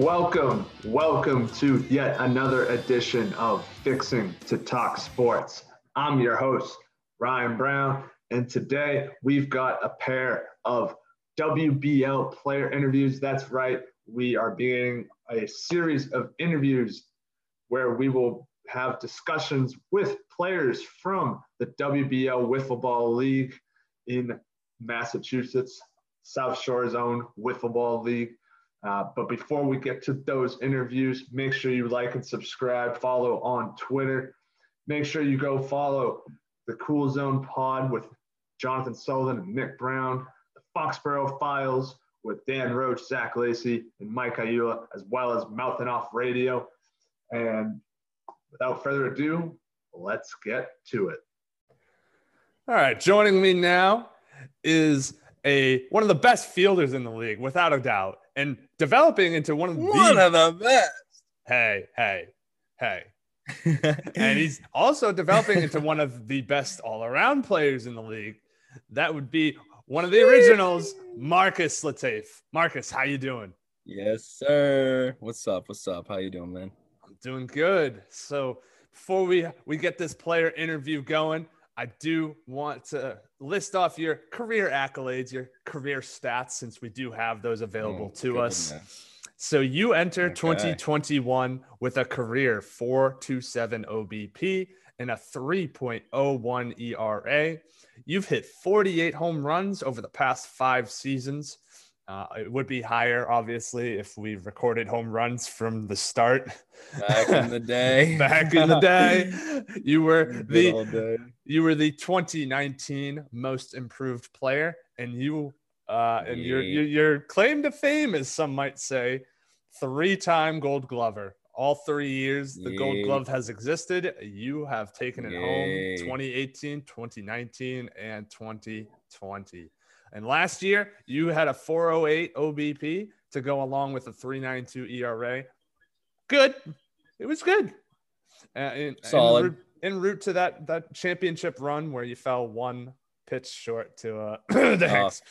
Welcome, welcome to yet another edition of Fixing to Talk Sports. I'm your host, Ryan Brown, and today we've got a pair of WBL player interviews. That's right, we are beginning a series of interviews where we will have discussions with players from the WBL Wiffle Ball League in Massachusetts, South Shore Zone Wiffle Ball League. Uh, but before we get to those interviews, make sure you like and subscribe, follow on Twitter. Make sure you go follow the Cool Zone Pod with Jonathan Sullivan and Nick Brown, the Foxborough Files with Dan Roach, Zach Lacey, and Mike Ayula, as well as Mouthing Off Radio. And without further ado, let's get to it. All right, joining me now is a one of the best fielders in the league, without a doubt and developing into one of the one of the best. Hey, hey, hey. and he's also developing into one of the best all-around players in the league. That would be one of the originals, Marcus Latif. Marcus, how you doing? Yes, sir. What's up? What's up? How you doing, man? I'm doing good. So before we we get this player interview going, I do want to list off your career accolades, your career stats, since we do have those available oh, to goodness. us. So you enter okay. 2021 with a career 427 OBP and a 3.01 ERA. You've hit 48 home runs over the past five seasons. Uh, it would be higher, obviously, if we recorded home runs from the start. Back in the day. Back in the day, you were the you were the 2019 most improved player, and you uh, and yeah. your, your your claim to fame, as some might say, three-time Gold Glover. All three years the yeah. Gold Glove has existed, you have taken it yeah. home 2018, 2019, and 2020. And last year, you had a 408 OBP to go along with a 392 ERA. Good. It was good. Uh, in, Solid. En route, route, to that that championship run where you fell one pitch short to uh, the Hicks.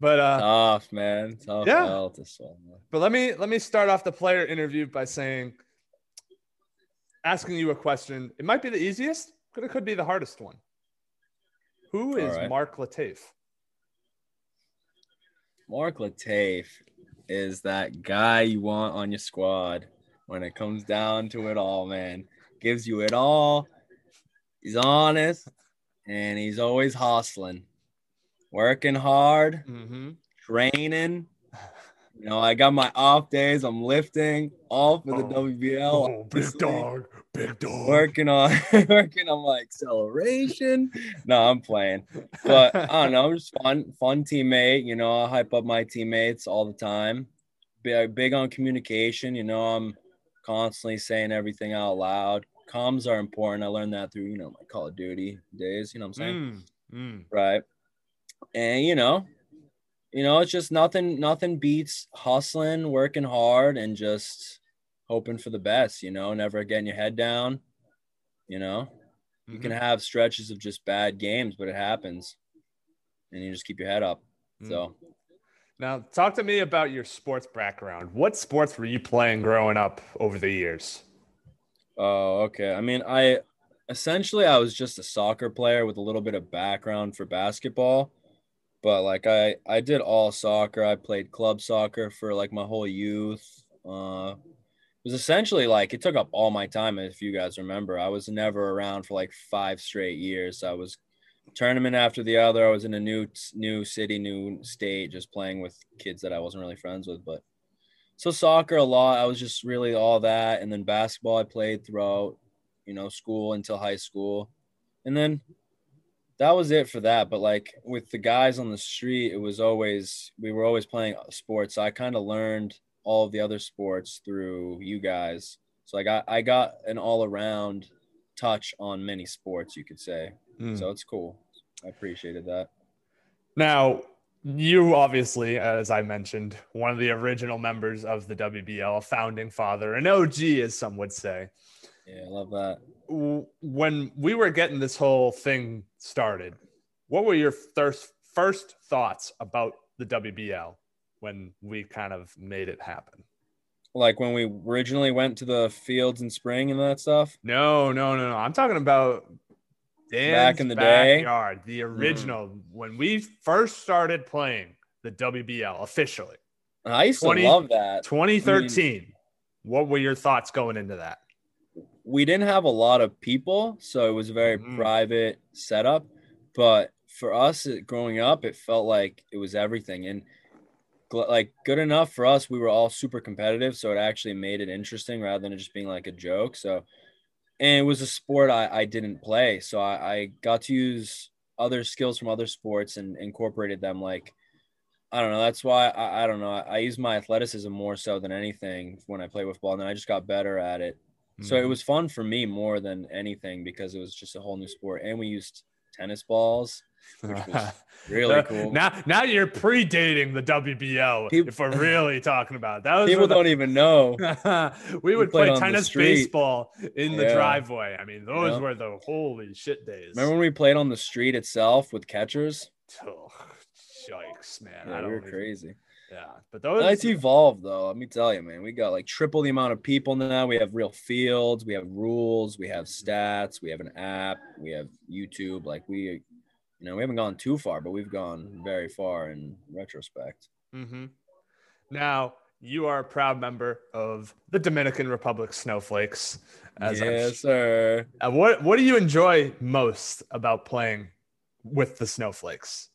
But uh, tough man, tough yeah. But let me let me start off the player interview by saying, asking you a question. It might be the easiest, but it could be the hardest one. Who is right. Mark Latif? Mark Latif is that guy you want on your squad when it comes down to it all, man. Gives you it all. He's honest and he's always hustling, working hard, mm-hmm. training. You know, I got my off days. I'm lifting all for the oh, WBL. Oh, big dog, big dog. Working on working on my acceleration. No, I'm playing, but I don't know. I'm just fun, fun teammate. You know, I hype up my teammates all the time. Big, big on communication. You know, I'm constantly saying everything out loud. Comms are important. I learned that through you know my Call of Duty days. You know what I'm saying? Mm, mm. Right. And you know, you know, it's just nothing. Nothing beats hustling, working hard, and just hoping for the best, you know, never getting your head down. You know, mm-hmm. you can mm-hmm. have stretches of just bad games, but it happens. And you just keep your head up. Mm. So now talk to me about your sports background. What sports were you playing growing up over the years? Oh, okay. I mean, I essentially I was just a soccer player with a little bit of background for basketball. But like I I did all soccer. I played club soccer for like my whole youth. Uh it was essentially like it took up all my time if you guys remember i was never around for like five straight years i was tournament after the other i was in a new new city new state just playing with kids that i wasn't really friends with but so soccer a lot i was just really all that and then basketball i played throughout you know school until high school and then that was it for that but like with the guys on the street it was always we were always playing sports so i kind of learned all of the other sports through you guys. So I got I got an all around touch on many sports, you could say. Mm. So it's cool. I appreciated that. Now, you obviously, as I mentioned, one of the original members of the WBL, a founding father, an OG, as some would say. Yeah, I love that. When we were getting this whole thing started, what were your first first thoughts about the WBL? when we kind of made it happen? Like when we originally went to the fields in spring and that stuff. No, no, no, no. I'm talking about Dan's Back in the day? the mm. original when we first started playing the WBL officially, I used 20 to love that. 2013. what were your thoughts going into that? We didn't have a lot of people, so it was a very Mhm. private setup. But for us it- growing up, it felt like it was everything, and like good enough for us. We were all super competitive, so it actually made it interesting rather than it just being like a joke. So, and it was a sport I, I didn't play, so I, I got to use other skills from other sports and incorporated them. Like I don't know. That's why I, I don't know. I, I use my athleticism more so than anything when I play with ball, and then I just got better at it. So Mm-hmm. it was fun for me more than anything because it was just a whole new sport, and we used tennis balls, which was really cool. Now, now you're predating the WBL. Peop- if we're really talking about that, was People the- don't even know. we would play tennis baseball in the driveway. I mean, those Yeah. were the holy shit days. Remember when we played on the street itself with catchers? Oh, yikes, man! I Yeah, don't we were even- crazy. Yeah, but those. It's evolved though. Let me tell you, man. We got like triple the amount of people now. We have real fields. We have rules. We have stats. We have an app. We have YouTube. Like we, you know, we haven't gone too far, but we've gone very far in retrospect. Mm-hmm. Now you are a proud member of the Dominican Republic Snowflakes. Yes, sir. Uh, what What do you enjoy most about playing with the Snowflakes?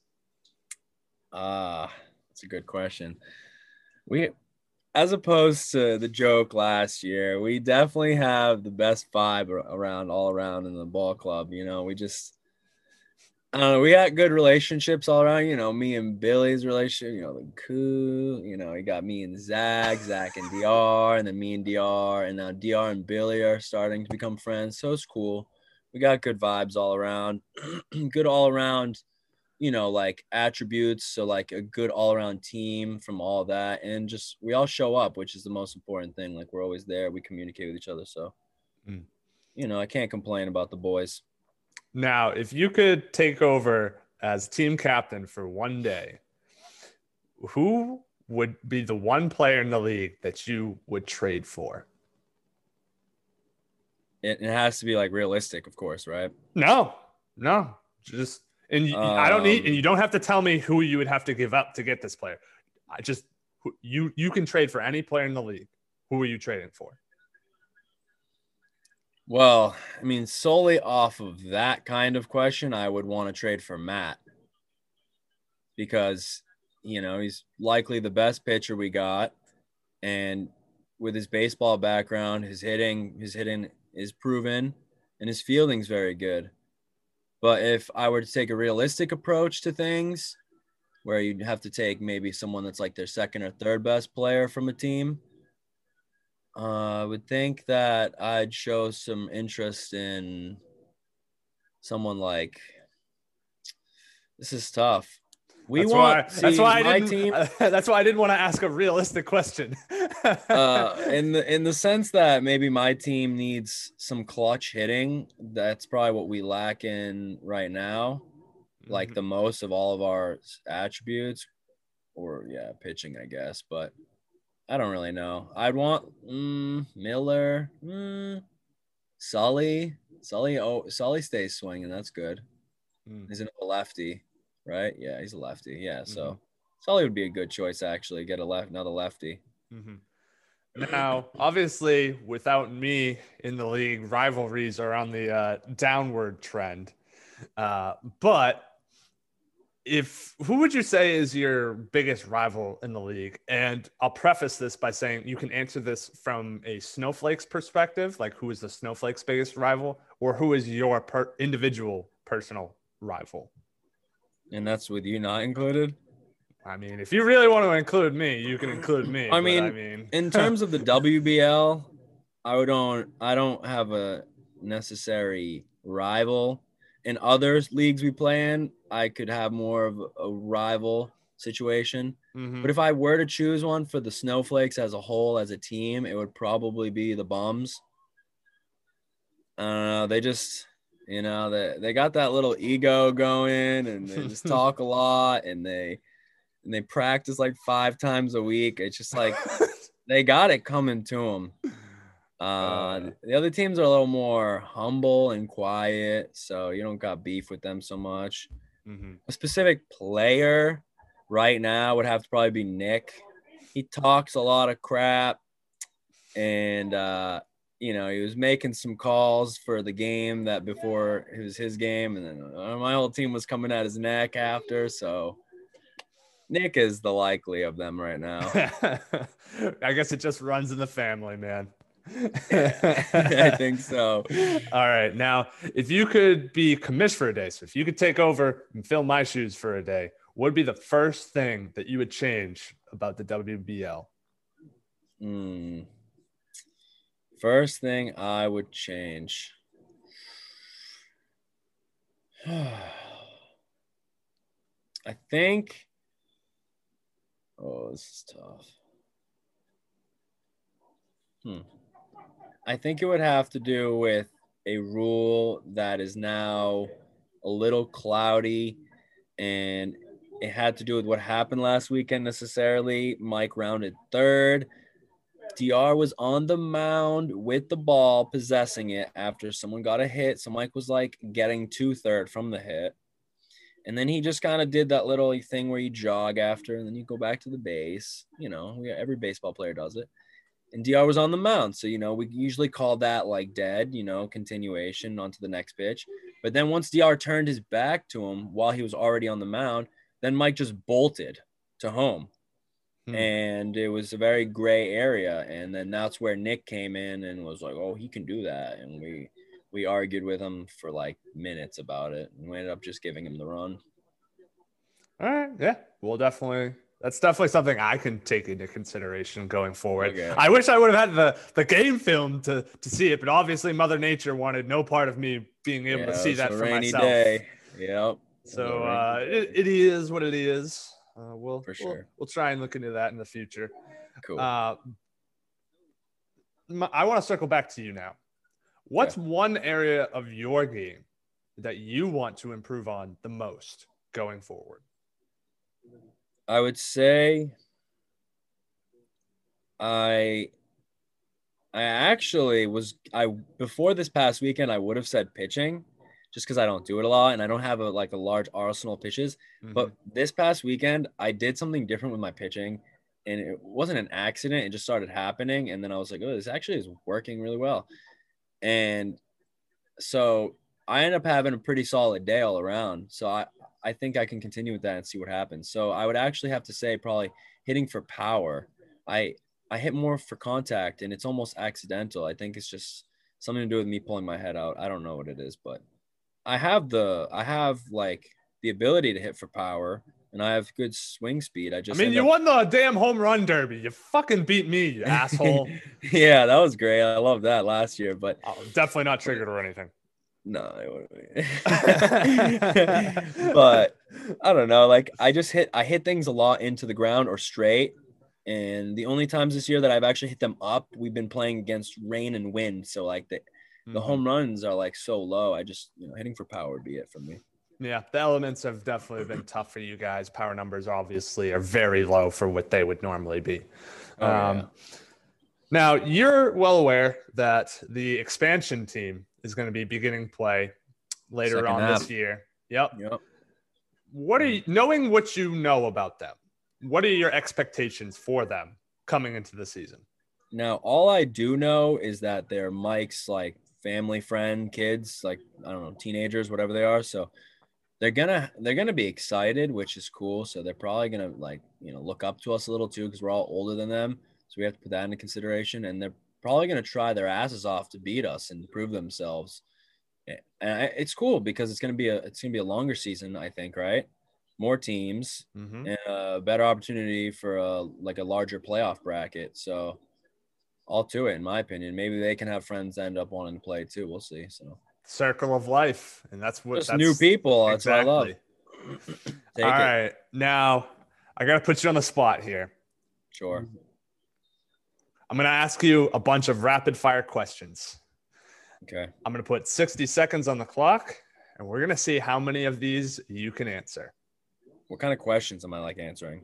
Ah, that's a good question. We, as opposed to the joke last year, we definitely have the best vibe around all around in the ball club. You know, we just, I don't know, we got good relationships all around. You know, me and Billy's relationship. You know, the cool. You know, you got me and Zach, Zach and Dr, and then me and Dr, and now Dr and Billy are starting to become friends. So it's cool. We got good vibes all around. good all around you know, like attributes. So like a good all around team from all that. And just we all show up, which is the most important thing. Like we're always there. We communicate with each other. So Mm. you know, I can't complain about the boys. Now, if you could take over as team captain for one day, who would be the one player in the league that you would trade for? It, it has to be like realistic, of course, right? No, no, just and you, I don't need, Um, and you don't have to tell me who you would have to give up to get this player. I just you you can trade for any player in the league. Who are you trading for? Well, I mean, solely off of that kind of question, I would want to trade for Matt because, you know, he's likely the best pitcher we got. And with his baseball background, his hitting, his hitting is proven and his fielding's very good. But if I were to take a realistic approach to things, where you'd have to take maybe someone that's like their second or third best player from a team, uh, I would think that I'd show some interest in someone like. This is tough. We that's want. why, that's why I didn't. team. that's why I didn't want to ask a realistic question. uh, in the in the sense that maybe my team needs some clutch hitting. That's probably what we lack in right now, like Mm-hmm. the most of all of our attributes, or yeah, pitching, I guess. But I don't really know. I'd want mm, Miller, mm, Sully, Sully. Oh, Sully stays swinging. That's good. Mm. He's a lefty, right? Yeah, he's a lefty. Yeah, so Mhm. Sully would be a good choice actually. Get a left, another lefty. Mhm. Now, obviously, without me in the league, rivalries are on the uh, downward trend. Uh, but if who would you say is your biggest rival in the league? And I'll preface this by saying you can answer this from a Snowflakes perspective, like who is the Snowflakes' biggest rival, or who is your per- individual personal rival. And that's with you not included. I mean, if you really want to include me, you can include me. I mean, I mean, In terms of the WBL, I don't I don't have a necessary rival. In other leagues we play in, I could have more of a rival situation. Mhm. But if I were to choose one for the Snowflakes as a whole, as a team, it would probably be the Bums. I don't know. They just, you know, they, they got that little ego going and they just talk a lot and they and they practice like five times a week. It's just like they got it coming to them. Uh, the other teams are a little more humble and quiet, so you don't got beef with them so much. Mm-hmm. A specific player right now would have to probably be Nick. He talks a lot of crap, and uh, you know he was making some calls for the game that before it was his game, and then uh, my whole team was coming at his neck after. So Nick is the likely of them right now. I guess it just runs in the family, man. I think so. All right. Now, if you could be commissioned for a day, so if you could take over and fill my shoes for a day, what would be the first thing that you would change about the WBL? Hmm. First thing I would change. I think. Oh, this is tough. Hmm. I think it would have to do with a rule that is now a little cloudy and it had to do with what happened last weekend necessarily. Mike rounded third. DR was on the mound with the ball, possessing it after someone got a hit. So Mike was like getting to third from the hit. And then he just kind of did that little thing where you jog after and then you go back to the base. You know, we, every baseball player does it and DR was on the mound. So, you know, we usually call that like dead, you know, continuation onto the next pitch. But then once DR turned his back to him while he was already on the mound, then Mike just bolted to home. Hmm. And it was a very gray area. And then that's where Nick came in and was like, oh, he can do that. And we, we argued with him for like minutes about it. And we ended up just giving him the run. All right. Yeah. We'll definitely that's definitely something I can take into consideration going forward. Okay. I wish I would have had the, the game film to, to see it, but obviously Mother Nature wanted no part of me being able yeah, to see that for myself. Day. Yep. So uh, it, it is what it is. Uh, we'll, for sure. We'll, we'll, try and look into that in the future. Cool. Uh, I want to circle back to you now. What's yeah. one area of your game that you want to improve on the most going forward? I would say I I actually was I before this past weekend I would have said pitching just because I don't do it a lot and I don't have a like a large arsenal of pitches. Mm-hmm. But this past weekend I did something different with my pitching and it wasn't an accident. It just started happening. And then I was like, oh, this actually is working really well. And so I ended up having a pretty solid day all around. So I, I think I can continue with that and see what happens. So I would actually have to say probably hitting for power. I I hit more for contact and it's almost accidental. I think it's just something to do with me pulling my head out. I don't know what it is, but I have the I have like the ability to hit for power and I have good swing speed. I just I mean, you up- won the damn home run derby. You fucking beat me, you asshole. yeah, that was great. I love that last year, but oh, definitely not triggered or anything. No, it wouldn't. but I don't know. Like I just hit, I hit things a lot into the ground or straight, and the only times this year that I've actually hit them up, we've been playing against rain and wind. So like the mm-hmm. the home runs are like so low. I just you know hitting for power would be it for me. Yeah, the elements have definitely been tough for you guys. Power numbers obviously are very low for what they would normally be. Oh, um, yeah. Now you're well aware that the expansion team is going to be beginning play later Second on half. this year. Yep. Yep. What are you knowing what you know about them? What are your expectations for them coming into the season? Now, all I do know is that they're Mike's like family friend kids, like I don't know, teenagers, whatever they are. So they're gonna they're gonna be excited, which is cool. So they're probably gonna like you know look up to us a little too because we're all older than them. So we have to put that into consideration. And they're probably going to try their asses off to beat us and prove themselves. And it's cool because it's going to be a it's to be a longer season, I think, right? More teams mm-hmm. and a better opportunity for a like a larger playoff bracket. So all to it, in my opinion. Maybe they can have friends end up wanting to play too. We'll see. So circle of life, and that's what Just that's, new people. That's exactly. what I love. all right, now I got to put you on the spot here. Sure. I'm going to ask you a bunch of rapid fire questions. Okay. I'm going to put 60 seconds on the clock and we're going to see how many of these you can answer. What kind of questions am I like answering?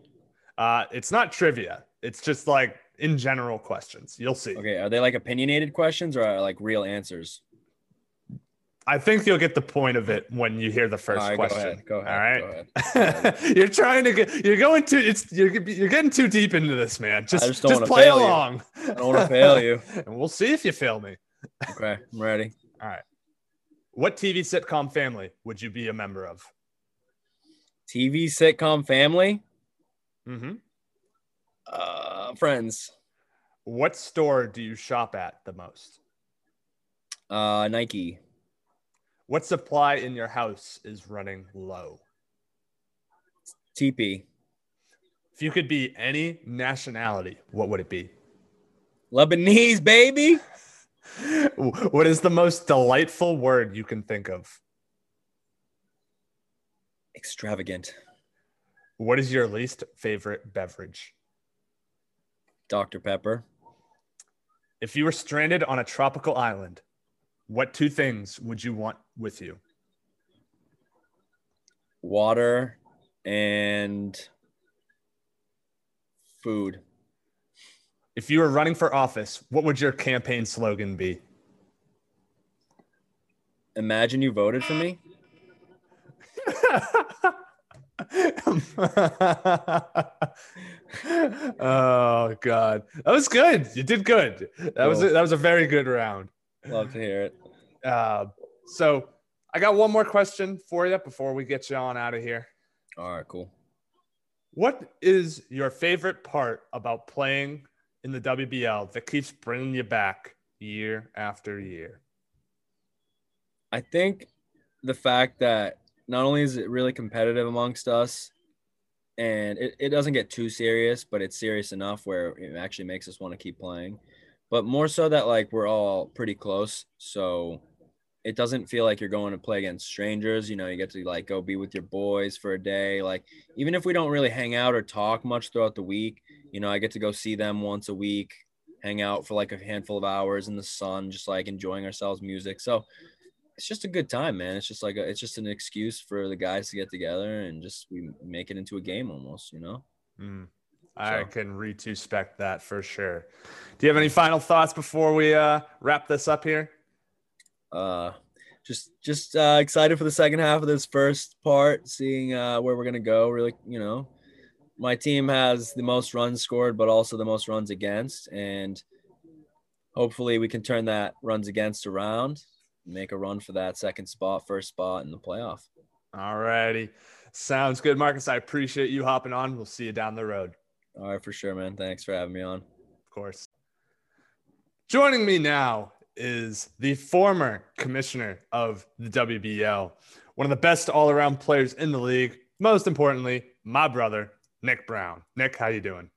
Uh, it's not trivia. It's just like in general questions. You'll see. Okay, are they like opinionated questions or like real answers? I think you'll get the point of it when you hear the first right, question. Go ahead. Go ahead. All right. Go ahead. you're trying to get. You're going too. It's you're you're getting too deep into this, man. Just just just, play you. along. I don't want to fail you. and we'll see if you fail me. Okay, I'm ready. All right. What TV sitcom family would you be a member of? TV sitcom family. Mm-hmm. Uh, friends. What store do you shop at the most? Uh, Nike. What supply in your house is running low? TP. If you could be any nationality, what would it be? Lebanese baby. What is the most delightful word you can think of? Extravagant. What is your least favorite beverage? Dr. Pepper. If you were stranded on a tropical island, what two things would you want with you? Water and food. If you were running for office, what would your campaign slogan be? Imagine you voted for me. oh god, that was good. You did good. That was a, that was a very good round. Love to hear it. Uh, so I got one more question for you before we get you on out of here. All right, cool. What is your favorite part about playing in the WBL that keeps bringing you back year after year? I think the fact that not only is it really competitive amongst us and it, it doesn't get too serious, but it's serious enough where it actually makes us want to keep playing. But more so that like we're all pretty close. So it doesn't feel like you're going to play against strangers. You know, you get to like go be with your boys for a day. Like even if we don't really hang out or talk much throughout the week, you know, I get to go see them once a week, hang out for like a handful of hours in the sun, just like enjoying ourselves music. So it's just a good time, man. It's just like a, it's just an excuse for the guys to get together and just we make it into a game almost, you know. Mm, I So- can retrospect that for sure. Do you have any final thoughts before we uh, wrap this up here? Uh, just just uh, excited for the second half of this first part, seeing uh, where we're gonna go. Really, you know, my team has the most runs scored, but also the most runs against, and hopefully we can turn that runs against around, make a run for that second spot, first spot in the playoff. All righty. Sounds good, Marcus. I appreciate you hopping on. We'll see you down the road. All right, for sure, man. Thanks for having me on. Of course. Joining me now is the former commissioner of the WBL, one of the best all-around players in the league. Most importantly, my brother, Nick Brown. Nick, how you doing?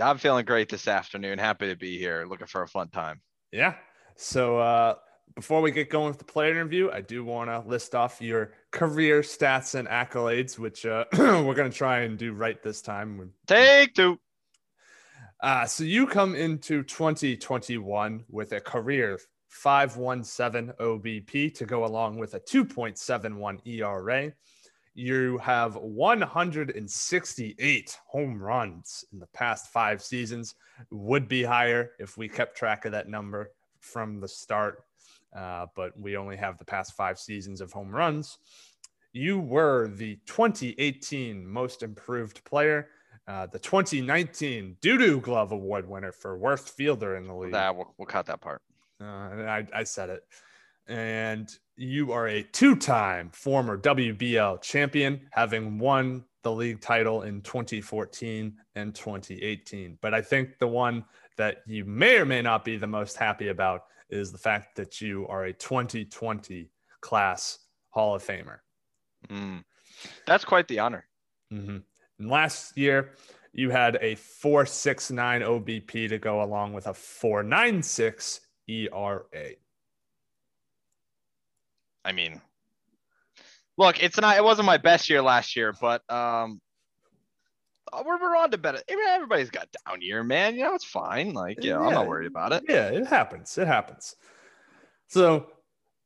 I'm feeling great this afternoon. Happy to be here. Looking for a fun time. Yeah. So uh, before we get going with the player interview, I do want to list off your career stats and accolades, which uh, we're going to try and do right this time. Take two. Uh, so you come into 2021 with a career 517 OBP to go along with a 2.71 ERA. You have 168 home runs in the past five seasons. Would be higher if we kept track of that number from the start, uh, but we only have the past five seasons of home runs. You were the 2018 most improved player, uh, the 2019 Doo Glove Award winner for worst fielder in the league. That we'll, we'll cut that part. Uh, I, I said it. And you are a two time former WBL champion, having won the league title in 2014 and 2018. But I think the one that you may or may not be the most happy about is the fact that you are a 2020 class Hall of Famer. Mm. That's quite the honor. hmm And last year, you had a 469 OBP to go along with a 496 ERA. I mean, look, it's not. It wasn't my best year last year, but um, we're, we're on to better. Everybody's got down year, man. You know, it's fine. Like, yeah, I'm not worried about it. Yeah, it happens. It happens. So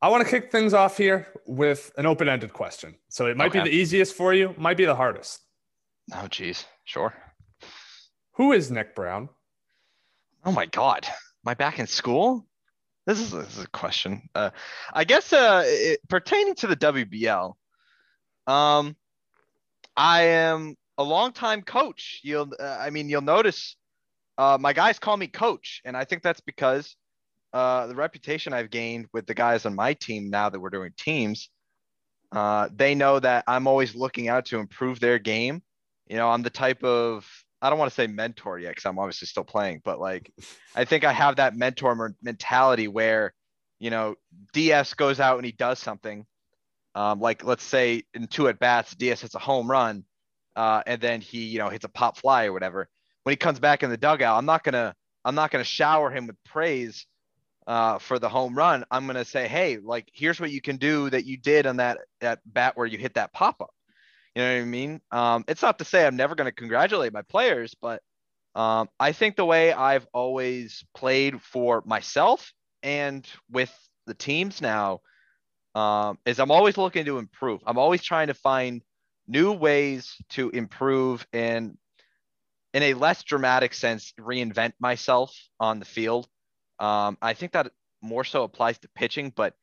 I want to kick things off here with an open ended question. So it might be the easiest for you, might be the hardest. Oh, geez. Sure. Who is Nick Brown? Oh my God. Am I back in school? This is, this is a question. Uh, I guess uh, it, pertaining to the WBL, um, I am a longtime coach. You'll, uh, I mean, you'll notice uh, my guys call me coach, and I think that's because uh, the reputation I've gained with the guys on my team now that we're doing teams, uh, they know that I'm always looking out to improve their game. You know, I'm the type of I don't want to say mentor yet because I'm obviously still playing, but like I think I have that mentor mentality where, you know, DS goes out and he does something. Um, like let's say in two at bats, DS hits a home run, uh, and then he, you know, hits a pop fly or whatever. When he comes back in the dugout, I'm not gonna I'm not gonna shower him with praise uh, for the home run. I'm gonna say, hey, like here's what you can do that you did on that that bat where you hit that pop up. You know what I mean? Um, it's not to say I'm never to congratulate my players, but um, I think the way I've always played for myself and with the teams now um, is I'm always looking to improve. I'm always trying to find new ways to improve and, in a less dramatic sense, reinvent myself on the field. Um, I think that more so applies to pitching, but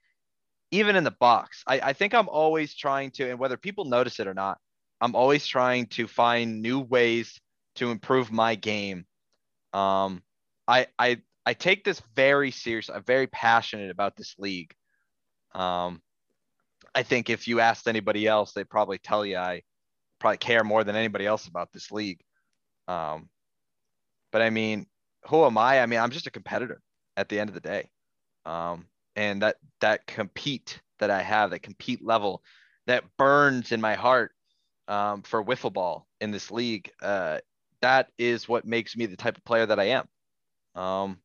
even in the box, I, I think I'm always trying to, and whether people notice it or not, I'm always trying to find new ways to improve my game. Um, I I I take this very serious. I'm very passionate about this league. Um, I think if you asked anybody else, they'd probably tell you I probably care more than anybody else about this league. Um, but I mean, who am I? I mean, I'm just a competitor at the end of the day. Um, and that that compete that I have, that compete level that burns in my heart um, for wiffle ball in this league. Uh, that is what makes me the type of player that I am. Um,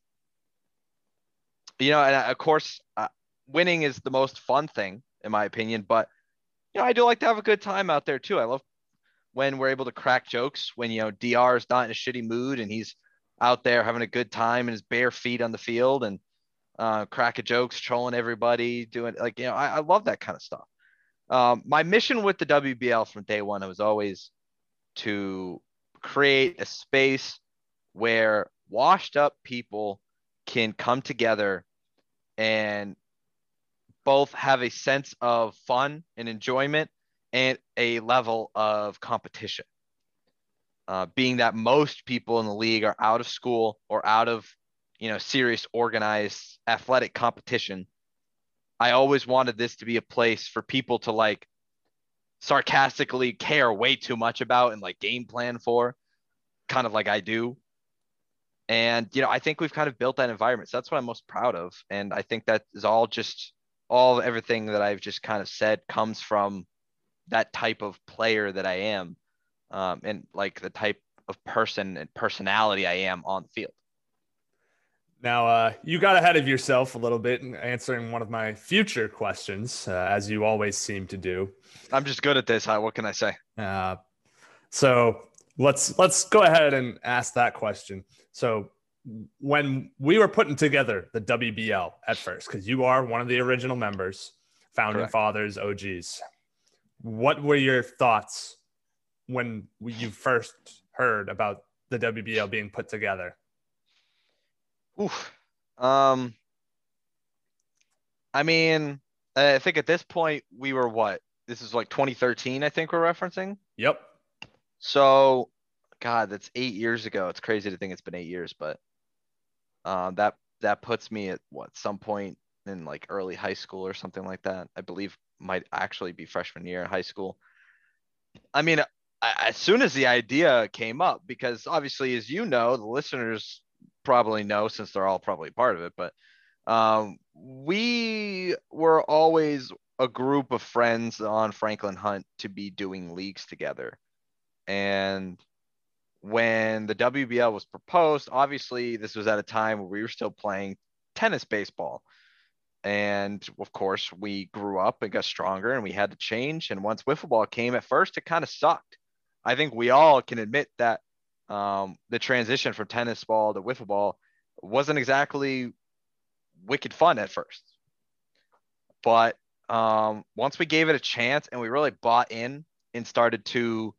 you know, and of course, uh, winning is the most fun thing in my opinion. But you know, I do like to have a good time out there too. I love when we're able to crack jokes when you know Dr is not in a shitty mood and he's out there having a good time in his bare feet on the field and uh, cracking jokes, trolling everybody, doing like you know, I, I love that kind of stuff. Um, my mission with the WBL from day one was always to create a space where washed up people can come together and both have a sense of fun and enjoyment and a level of competition. Uh, being that most people in the league are out of school or out of you know serious organized athletic competition I always wanted this to be a place for people to like sarcastically care way too much about and like game plan for, kind of like I do. And, you know, I think we've kind of built that environment. So that's what I'm most proud of. And I think that is all just all everything that I've just kind of said comes from that type of player that I am um, and like the type of person and personality I am on the field. Now, uh, you got ahead of yourself a little bit in answering one of my future questions, uh, as you always seem to do. I'm just good at this. What can I say? Uh, so let's let's go ahead and ask that question. So, when we were putting together the WBL at first, because you are one of the original members, founding Correct. fathers, OGs, what were your thoughts when you first heard about the WBL being put together? Oof. Um, I mean, I think at this point we were what? This is like 2013, I think we're referencing. Yep. So, God, that's eight years ago. It's crazy to think it's been eight years, but uh, that that puts me at what some point in like early high school or something like that. I believe might actually be freshman year in high school. I mean, as soon as the idea came up, because obviously, as you know, the listeners probably know since they're all probably part of it, but um, we were always a group of friends on Franklin Hunt to be doing leagues together. And when the WBL was proposed, obviously this was at a time where we were still playing tennis baseball. And of course, we grew up and got stronger and we had to change. And once wiffle ball came at first, it kind of sucked. I think we all can admit that um, the transition from tennis ball to wiffle ball wasn't exactly wicked fun at first. But um, once we gave it a chance and we really bought in and started to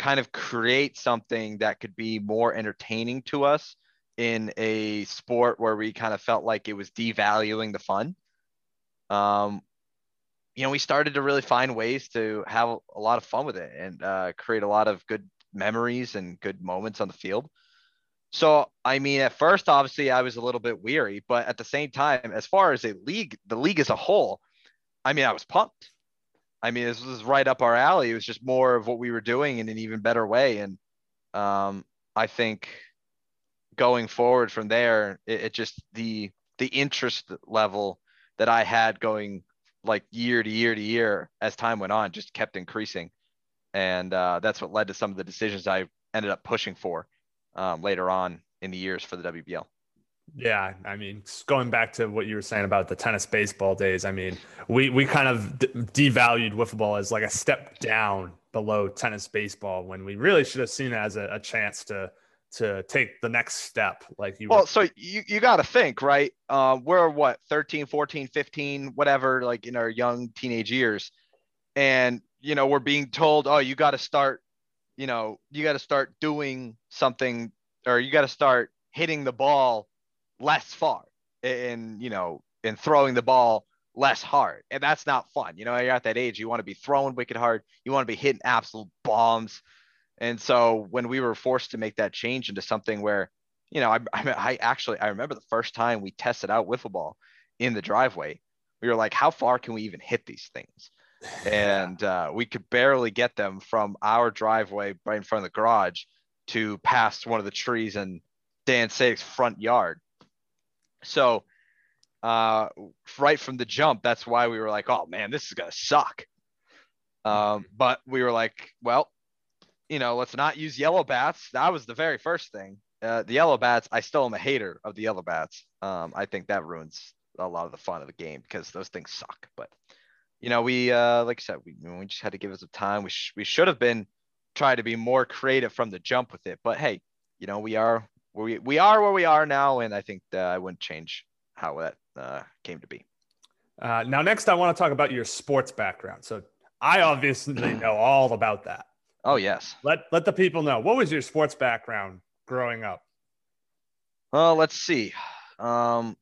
kind of create something that could be more entertaining to us in a sport where we kind of felt like it was devaluing the fun. Um, you know, we started to really find ways to have a lot of fun with it and uh, create a lot of good memories and good moments on the field. So, I mean, at first, obviously, I was a little bit weary, but at the same time, as far as a league, the league as a whole, I mean, I was pumped. I mean, this was right up our alley. It was just more of what we were doing in an even better way. And um, I think going forward from there, it, it just the the interest level that I had going like year to year to year as time went on just kept increasing, and uh, that's what led to some of the decisions I ended up pushing for um, later on in the years for the WBL. Yeah, I mean, going back to what you were saying about the tennis baseball days, I mean, we we kind of d- devalued wiffle ball as like a step down below tennis baseball when we really should have seen it as a, a chance to to take the next step like you well were. so you, you got to think right uh, we're what 13 14 15 whatever like in our young teenage years and you know we're being told oh you got to start you know you got to start doing something or you got to start hitting the ball less far and you know and throwing the ball less hard and that's not fun you know you're at that age you want to be throwing wicked hard you want to be hitting absolute bombs and so when we were forced to make that change into something where, you know, I, I, I actually I remember the first time we tested out wiffle ball in the driveway, we were like, how far can we even hit these things? And uh, we could barely get them from our driveway right in front of the garage to past one of the trees in Dan Sake's front yard. So uh, right from the jump, that's why we were like, oh man, this is gonna suck. Um, but we were like, well, you know, let's not use yellow bats. That was the very first thing. Uh, the yellow bats, I still am a hater of the yellow bats. Um, I think that ruins a lot of the fun of the game because those things suck. But you know, we uh, like I said, we we just had to give us some time. We sh- we should have been trying to be more creative from the jump with it. But hey, you know, we are we we are where we are now, and I think I wouldn't change how that uh, came to be. Uh, now, next, I want to talk about your sports background. So I obviously know all about that. Oh yes. Let let the people know. What was your sports background growing up? Well, let's see. Um,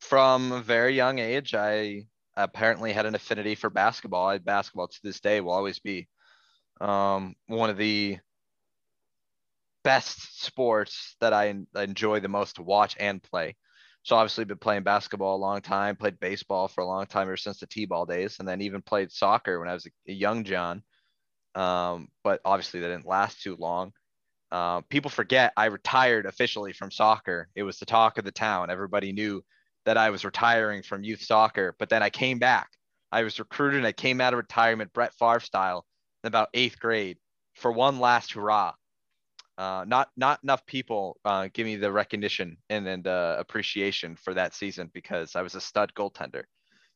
from a very young age, I apparently had an affinity for basketball. I, basketball to this day will always be um, one of the best sports that I, enjoy the most to watch and play. So obviously been playing basketball a long time, played baseball for a long time ever since the T-ball days, and then even played soccer when I was a, a young John. Um, but obviously that didn't last too long. Uh, people forget I retired officially from soccer. It was the talk of the town. Everybody knew that I was retiring from youth soccer, but then I came back. I was recruited and I came out of retirement, Brett Favre style, in about eighth grade for one last hurrah. Uh, not not enough people uh, give me the recognition and and uh, appreciation for that season because I was a stud goaltender.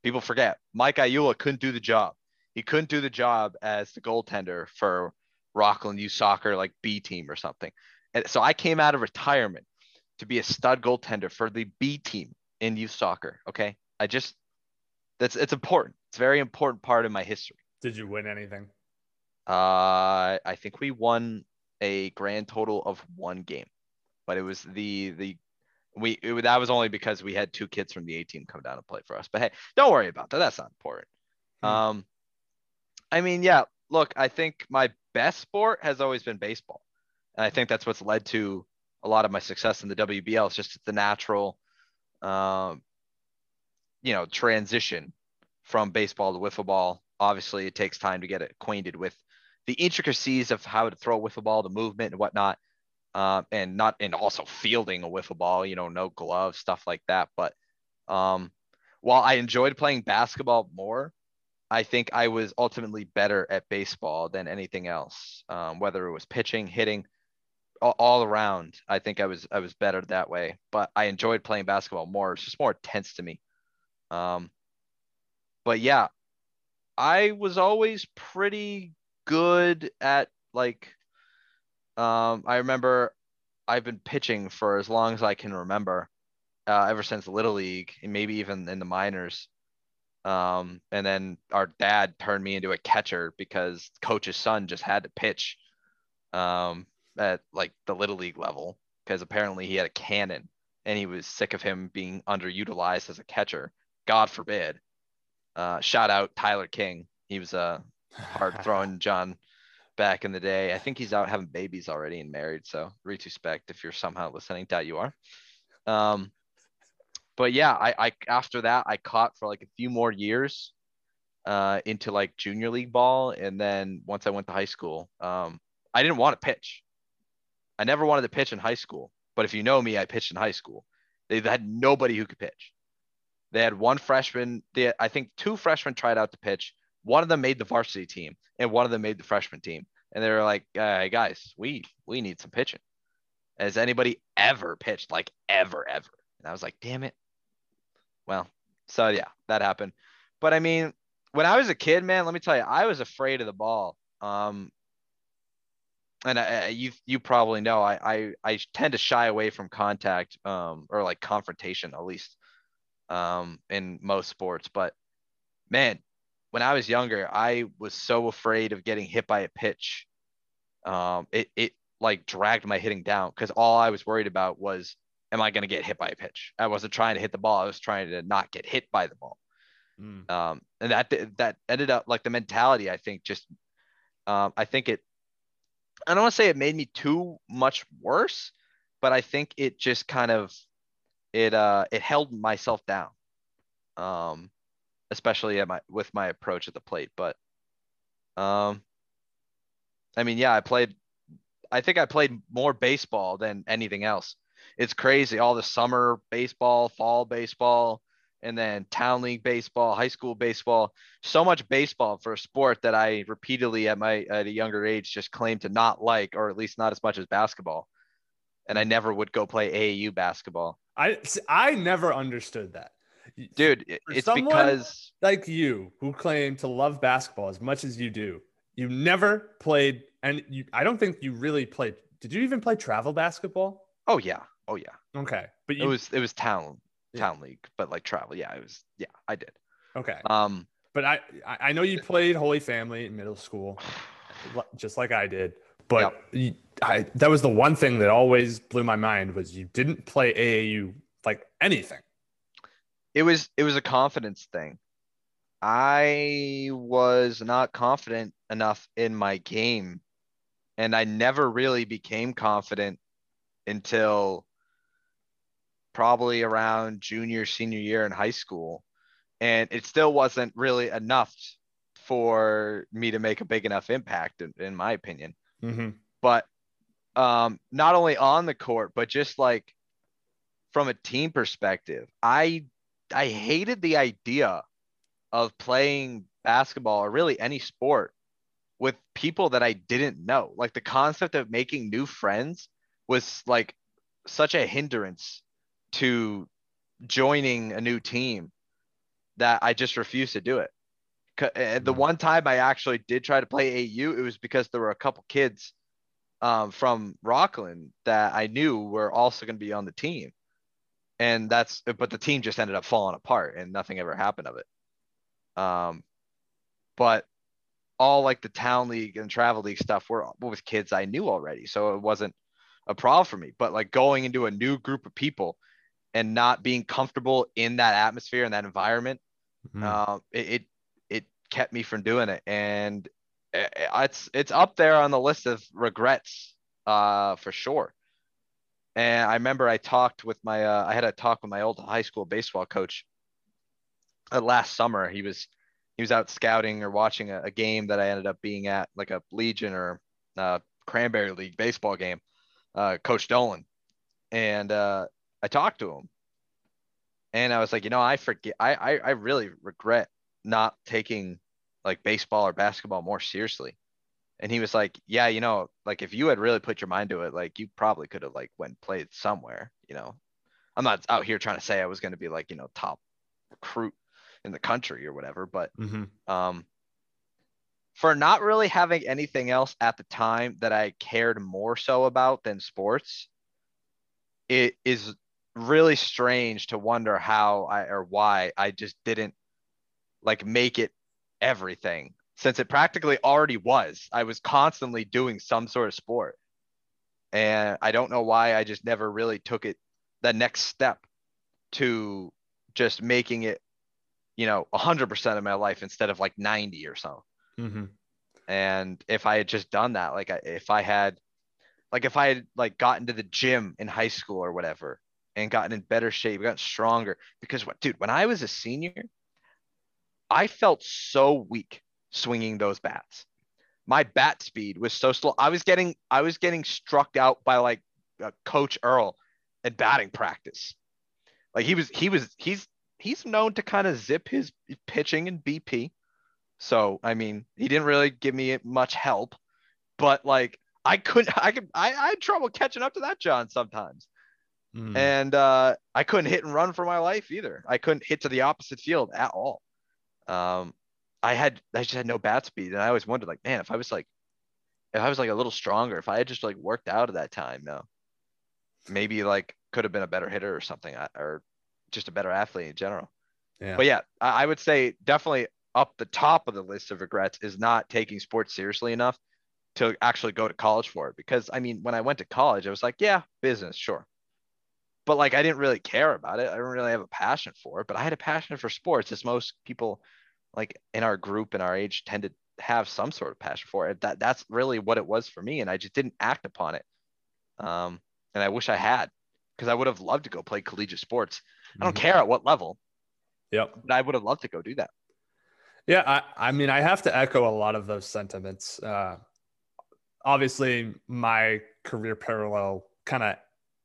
People forget Mike Ayula couldn't do the job he couldn't do the job as the goaltender for Rockland Youth Soccer, like B team or something. And so I came out of retirement to be a stud goaltender for the B team in youth soccer. Okay. I just, that's, it's important. It's a very important part of my history. Did you win anything? Uh, I think we won a grand total of one game, but it was the, the, we, it, that was only because we had two kids from the A team come down and play for us. But hey, don't worry about that. That's not important. Hmm. Um, I mean, yeah, look, I think my best sport has always been baseball. And I think that's what's led to a lot of my success in the WBL. It's just the natural, um, you know, transition from baseball to wiffle ball. Obviously, it takes time to get acquainted with the intricacies of how to throw a wiffle ball, the movement and whatnot, um, and not and also fielding a wiffle ball. You know, no gloves, stuff like that. But um, while I enjoyed playing basketball more, I think I was ultimately better at baseball than anything else. Um, whether it was pitching, hitting, all, all, around, I think I was I was better that way. But I enjoyed playing basketball more. It's just more intense to me. Um, but yeah, I was always pretty good at like. Um, I remember I've been pitching for as long as I can remember, uh, ever since the Little League, and maybe even in the minors. Um, and then our dad turned me into a catcher because coach's son just had to pitch um, at like the little league level. because apparently he had a cannon and he was sick of him being underutilized as a catcher. God forbid. Uh, shout out Tyler King. He was a hard throwing John back in the day. I think he's out having babies already and married. So retrospect if you're somehow listening, doubt you are. Um, but yeah, I, I after that I caught for like a few more years uh, into like junior league ball, and then once I went to high school, um, I didn't want to pitch. I never wanted to pitch in high school, but if you know me, I pitched in high school. They had nobody who could pitch. They had one freshman. They I think two freshmen tried out to pitch. One of them made the varsity team, and one of them made the freshman team. And they were like, "Guys, we we need some pitching." Has anybody ever pitched like ever ever? And I was like, "Damn it." Well, so yeah, that happened. But I mean, when I was a kid, man, let me tell you, I was afraid of the ball. Um, and I, you you probably know I, I I tend to shy away from contact um or like confrontation at least um in most sports but man when I was younger I was so afraid of getting hit by a pitch um it it like dragged my hitting down because all I was worried about was am I going to get hit by a pitch I wasn't trying to hit the ball I was trying to not get hit by the ball mm. um and that that ended up like the mentality I think just um I think it I don't want to say it made me too much worse, but I think it just kind of it uh it held myself down. Um especially at my with my approach at the plate, but um I mean, yeah, I played I think I played more baseball than anything else. It's crazy all the summer baseball, fall baseball, and then town league baseball, high school baseball, so much baseball for a sport that I repeatedly at my at a younger age just claimed to not like, or at least not as much as basketball. And I never would go play AAU basketball. I I never understood that. Dude, for it's because like you who claim to love basketball as much as you do, you never played and you I don't think you really played. Did you even play travel basketball? Oh yeah. Oh yeah. Okay. But you, it was it was town town league, but like travel. Yeah, it was. Yeah, I did. Okay. Um, but I I know you played Holy Family in middle school, just like I did. But yep. you, I that was the one thing that always blew my mind was you didn't play AAU like anything. It was it was a confidence thing. I was not confident enough in my game, and I never really became confident until probably around junior, senior year in high school. And it still wasn't really enough for me to make a big enough impact, in, in my opinion. Mm-hmm. But um, not only on the court, but just like from a team perspective, I I hated the idea of playing basketball or really any sport with people that I didn't know. Like the concept of making new friends was like such a hindrance to joining a new team that I just refused to do it. The mm. one time I actually did try to play AU, it was because there were a couple kids um, from Rockland that I knew were also going to be on the team. And that's, but the team just ended up falling apart and nothing ever happened of it. Um, but all like the town league and travel league stuff were with kids I knew already. So it wasn't a problem for me. But like going into a new group of people and not being comfortable in that atmosphere and that environment, mm-hmm. uh, it, it, it kept me from doing it. And it's it's up there on the list of regrets, uh, for sure. And I remember I talked with my uh, I had a talk with my old high school baseball coach uh, last summer. He was he was out scouting or watching a, a, game that I ended up being at, like a Legion or uh, Cranberry League baseball game. Uh, coach Dolan, and uh, I talked to him and I was like, you know, I forget, I, I, I really regret not taking like baseball or basketball more seriously. And he was like, yeah, you know, like if you had really put your mind to it, like you probably could have like went played somewhere, you know, I'm not out here trying to say I was going to be like, you know, top recruit in the country or whatever, but, mm-hmm. um, for not really having anything else at the time that I cared more so about than sports, it is really strange to wonder how I or why I just didn't like make it everything since it practically already was. I was constantly doing some sort of sport. And I don't know why I just never really took it the next step to just making it, you know, 100% of my life instead of like 90 or so. Mm-hmm. And if I had just done that, like if I had, like if I had like gotten to the gym in high school or whatever and gotten in better shape, gotten stronger, because what, dude, when I was a senior, I felt so weak swinging those bats. My bat speed was so slow. I was getting, I was getting struck out by like uh, Coach Earl at batting practice. Like he was, he was, he's, he's known to kind of zip his pitching and BP. So I mean, he didn't really give me much help, but like I couldn't, I could, I, I had trouble catching up to that John sometimes. Mm. And uh, I couldn't hit and run for my life either. I couldn't hit to the opposite field at all. Um, I had, I just had no bat speed, and I always wondered, like, man, if I was like, if I was like a little stronger, if I had just like worked out at that time, no, maybe like could have been a better hitter or something, or just a better athlete in general. Yeah. But yeah, I, I would say definitely up the top of the list of regrets is not taking sports seriously enough to actually go to college for it. Because I mean, when I went to college, I was like, yeah, business, sure. But like, I didn't really care about it. I didn't really have a passion for it, but I had a passion for sports, as most people like in our group and our age tend to have some sort of passion for it. That that's really what it was for me. And I just didn't act upon it. Um, and I wish I had because I would have loved to go play collegiate sports. I don't mm-hmm. care at what level. Yep. But I would have loved to go do that. Yeah, I, I mean, I have to echo a lot of those sentiments. Uh, obviously, my career parallel kind of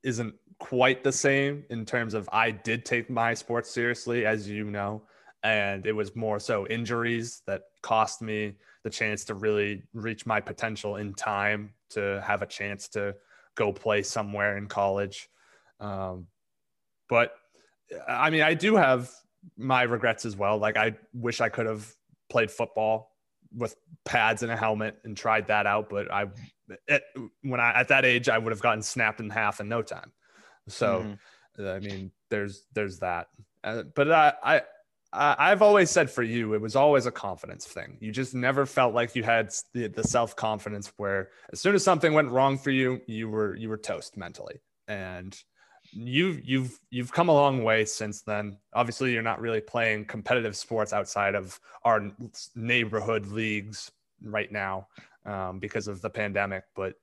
isn't quite the same in terms of I did take my sports seriously, as you know, and it was more so injuries that cost me the chance to really reach my potential in time to have a chance to go play somewhere in college. Um, but I mean, I do have my regrets as well. Like I wish I could have played football with pads and a helmet and tried that out, but I at, when I at that age I would have gotten snapped in half in no time. So mm-hmm. I mean, there's there's that. Uh, but I, I I've always said for you, it was always a confidence thing. You just never felt like you had the, the self confidence where as soon as something went wrong for you, you were you were toast mentally. And you've you've you've come a long way since then. Obviously, you're not really playing competitive sports outside of our neighborhood leagues right now um, because of the pandemic. But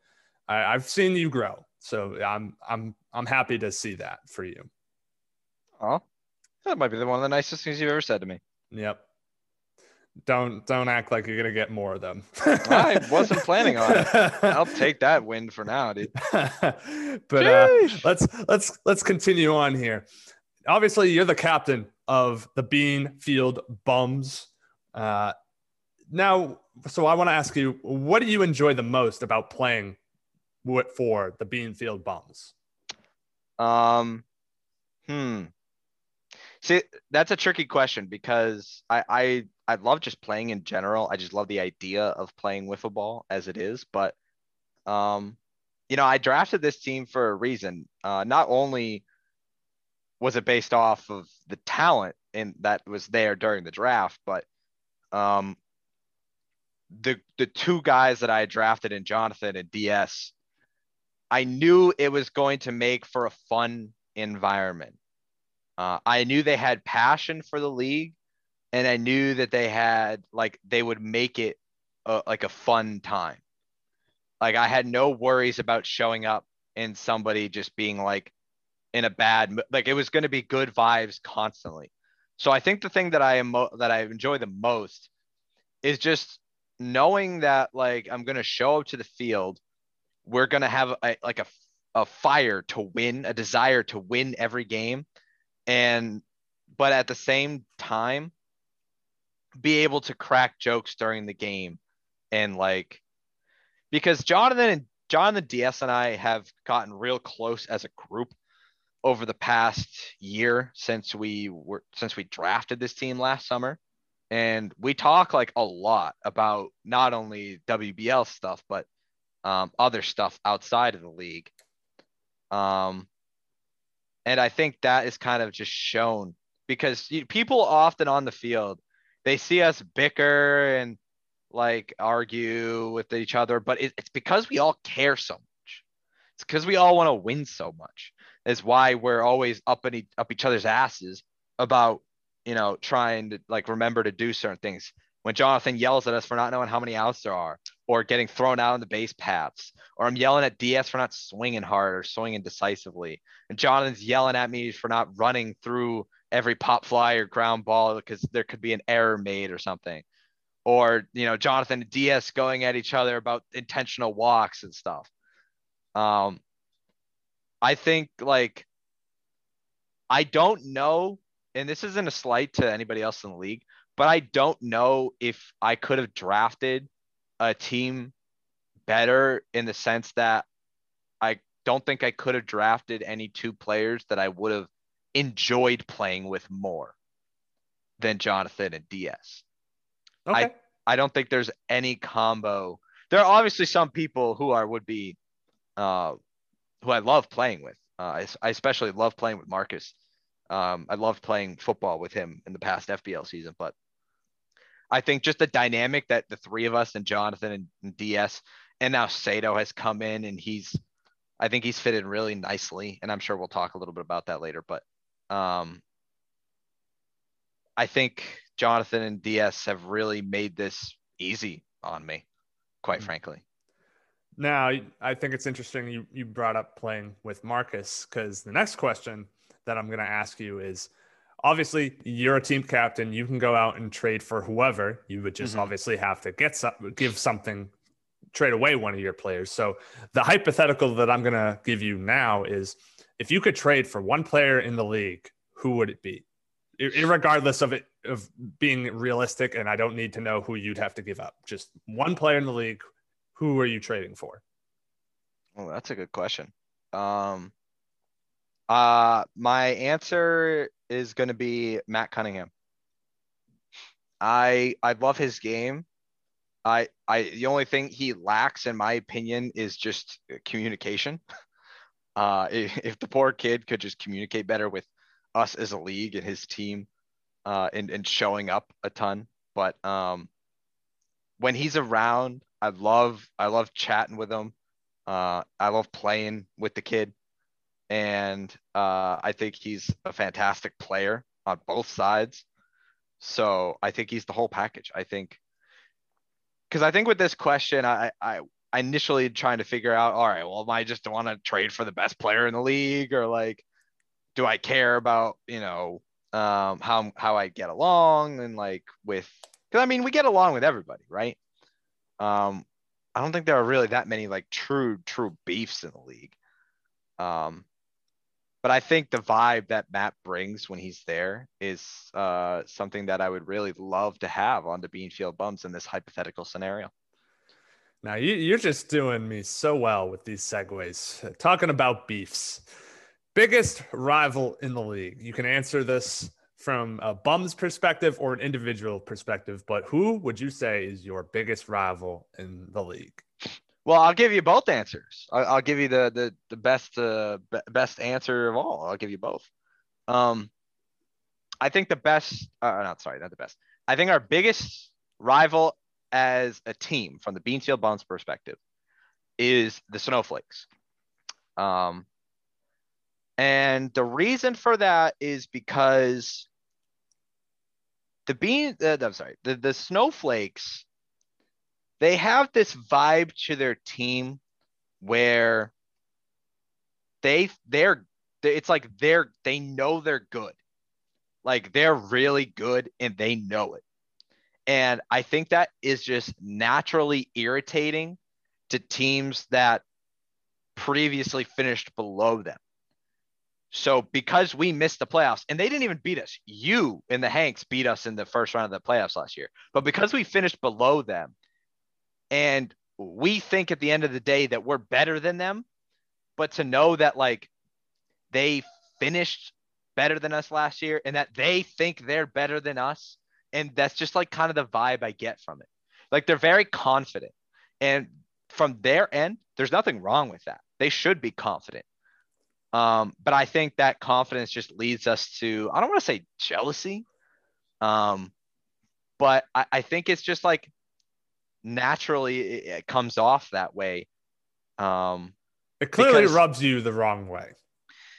I, I've seen you grow, so I'm I'm I'm happy to see that for you. Oh, that might be the one of the nicest things you've ever said to me. Yep don't don't act like you're gonna get more of them. I wasn't planning on it. I'll take that win for now, dude. but uh, let's let's let's continue on here. Obviously, you're the captain of the Bean Field Bums. Uh, now, so I want to ask you, what do you enjoy the most about playing for the Bean Field Bums? Um, hmm. See, that's a tricky question because I, I I love just playing in general. I just love the idea of playing wiffle ball as it is. But um, you know, I drafted this team for a reason. Uh, not only was it based off of the talent and that was there during the draft, but um, the the two guys that I drafted in Jonathan and DS, I knew it was going to make for a fun environment. Uh, I knew they had passion for the league, and I knew that they had like they would make it a, like a fun time. Like I had no worries about showing up and somebody just being like in a bad like it was going to be good vibes constantly. So I think the thing that I am that I enjoy the most is just knowing that like I'm going to show up to the field, we're going to have a, like a a fire to win, a desire to win every game and but at the same time be able to crack jokes during the game and like because Jonathan and Jonathan DS and I have gotten real close as a group over the past year since we were since we drafted this team last summer. And we talk like a lot about not only WBL stuff but um, other stuff outside of the league. Um, and I think that is kind of just shown because people often on the field, they see us bicker and like argue with each other, but it's because we all care so much. It's because we all want to win so much. Is why we're always up in e- up each other's asses about you know trying to like remember to do certain things. When Jonathan yells at us for not knowing how many outs there are, or getting thrown out on the base paths, or I'm yelling at DS for not swinging hard or swinging decisively, and Jonathan's yelling at me for not running through every pop fly or ground ball because there could be an error made or something or you know Jonathan and DS going at each other about intentional walks and stuff. Um, I think like I don't know, and this isn't a slight to anybody else in the league, but I don't know if I could have drafted a team better in the sense that I don't think I could have drafted any two players that I would have enjoyed playing with more than Jonathan and DS. Okay. I I don't think there's any combo. There are obviously some people who are would be, uh, who I love playing with. Uh, I, I especially love playing with Marcus. Um, I loved playing football with him in the past FBL season, but I think just the dynamic that the three of us and Jonathan and, and DS and now Sato has come in and he's, I think he's fitted really nicely, and I'm sure we'll talk a little bit about that later. But um, I think Jonathan and DS have really made this easy on me, quite Mhm. frankly. Now, I think it's interesting you, you brought up playing with Marcus because the next question that I'm going to ask you is obviously you're a team captain. You can go out and trade for whoever. You would just Mhm. obviously have to get some, give something, trade away one of your players. So the hypothetical that I'm going to give you now is if you could trade for one player in the league, who would it be? Ir- Regardless of it of being realistic, and I don't need to know who you'd have to give up. Just one player in the league. Who are you trading for? Well, that's a good question. Um, uh, my answer is going to be Matt Cunningham. I I love his game. I I the only thing he lacks, in my opinion, is just communication. Uh, if, if the poor kid could just communicate better with us as a league and his team, uh, and and showing up a ton. But um, when he's around, I love I love chatting with him. Uh, I love playing with the kid, and uh, I think he's a fantastic player on both sides. So I think he's the whole package. I think because I think with this question, I I I initially trying to figure out, all right, well, am I just want to trade for the best player in the league, or like, do I care about you know um, how how I get along and like with because I mean we get along with everybody, right? Um, I don't think there are really that many like true true beefs in the league. Um, but I think the vibe that Matt brings when he's there is uh, something that I would really love to have on the Beanfield Bums in this hypothetical scenario. Now you, you're just doing me so well with these segues. Talking about beefs, biggest rival in the league. You can answer this from a bum's perspective or an individual perspective, but who would you say is your biggest rival in the league? Well, I'll give you both answers. I'll, I'll give you the the the best uh, be- best answer of all. I'll give you both. Um, I think the best. Uh, not sorry, not the best. I think our biggest rival as a team from the Bean Beanfield Bums perspective is the Snowflakes. Um, and the reason for that is because the bean. Uh, I'm sorry. The the Snowflakes they have this vibe to their team where they they're it's like they're they know they're good. Like they're really good and they know it. And i think that is just naturally irritating to teams that previously finished below them. So because we missed the playoffs and they didn't even beat us. You and the hanks beat us in the first round of the playoffs last year. But because we finished below them and we think at the end of the day that we're better than them but to know that like they finished better than us last year and that they think they're better than us and that's just like kind of the vibe i get from it. Like they're very confident. And from their end there's nothing wrong with that. They should be confident. Um, but i think that confidence just leads us to i don't want to say jealousy um, but I, I think it's just like naturally it, it comes off that way. Um, It clearly Because- rubs you the wrong way.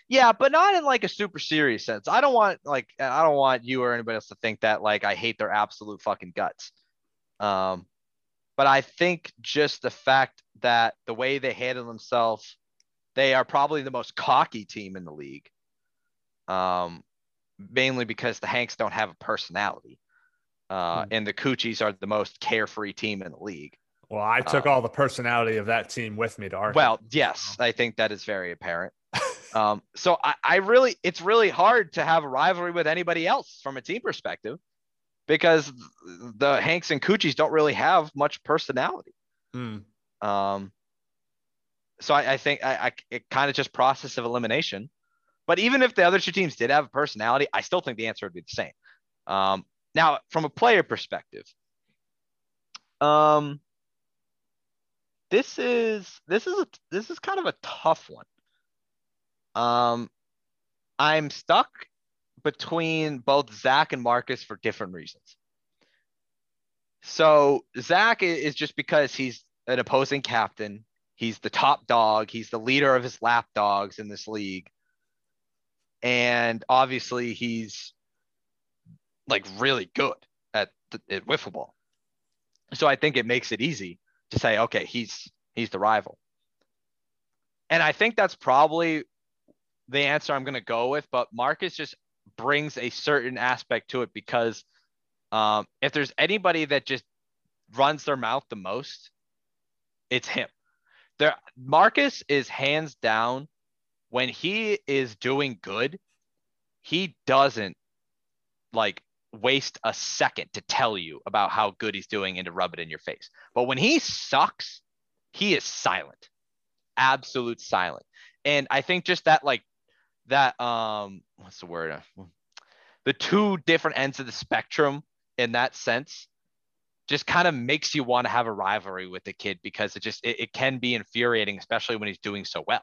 Yeah, but not in like a super serious sense. I don't want like I don't want you or anybody else to think that like I hate their absolute fucking guts. Um, but I think just the fact that the way they handle themselves, they are probably the most cocky team in the league. Um, mainly because the Hanks don't have a personality. Uh, Hmm. and the Coochies are the most carefree team in the league. Well, I took Uh, all the personality of that team with me to Arkansas. Well, yes, I think that is very apparent. Um, so I, I really, it's really hard to have a rivalry with anybody else from a team perspective because the Hanks and Coochies don't really have much personality. Hmm. Um, so I, I think I, I it kind of just process of elimination. But even if the other two teams did have a personality, I still think the answer would be the same. Um, now, from a player perspective, um, this is this is a this is kind of a tough one. Um, I'm stuck between both Zach and Marcus for different reasons. So Zach is just because he's an opposing captain. He's the top dog. He's the leader of his lap dogs in this league. And obviously he's like really good at, at wiffle ball. So I think it makes it easy to say, okay, he's he's the rival. And I think that's probably the answer I'm going to go with. But Marcus just brings a certain aspect to it because um, if there's anybody that just runs their mouth the most, it's him. There, Marcus is hands down when he is doing good, he doesn't like waste a second to tell you about how good he's doing and to rub it in your face. But when he sucks, he is silent, absolute silent. And I think just that, like, that, um, what's the word? The two different ends of the spectrum in that sense just kind of makes you want to have a rivalry with the kid because it just it, it can be infuriating especially when he's doing so well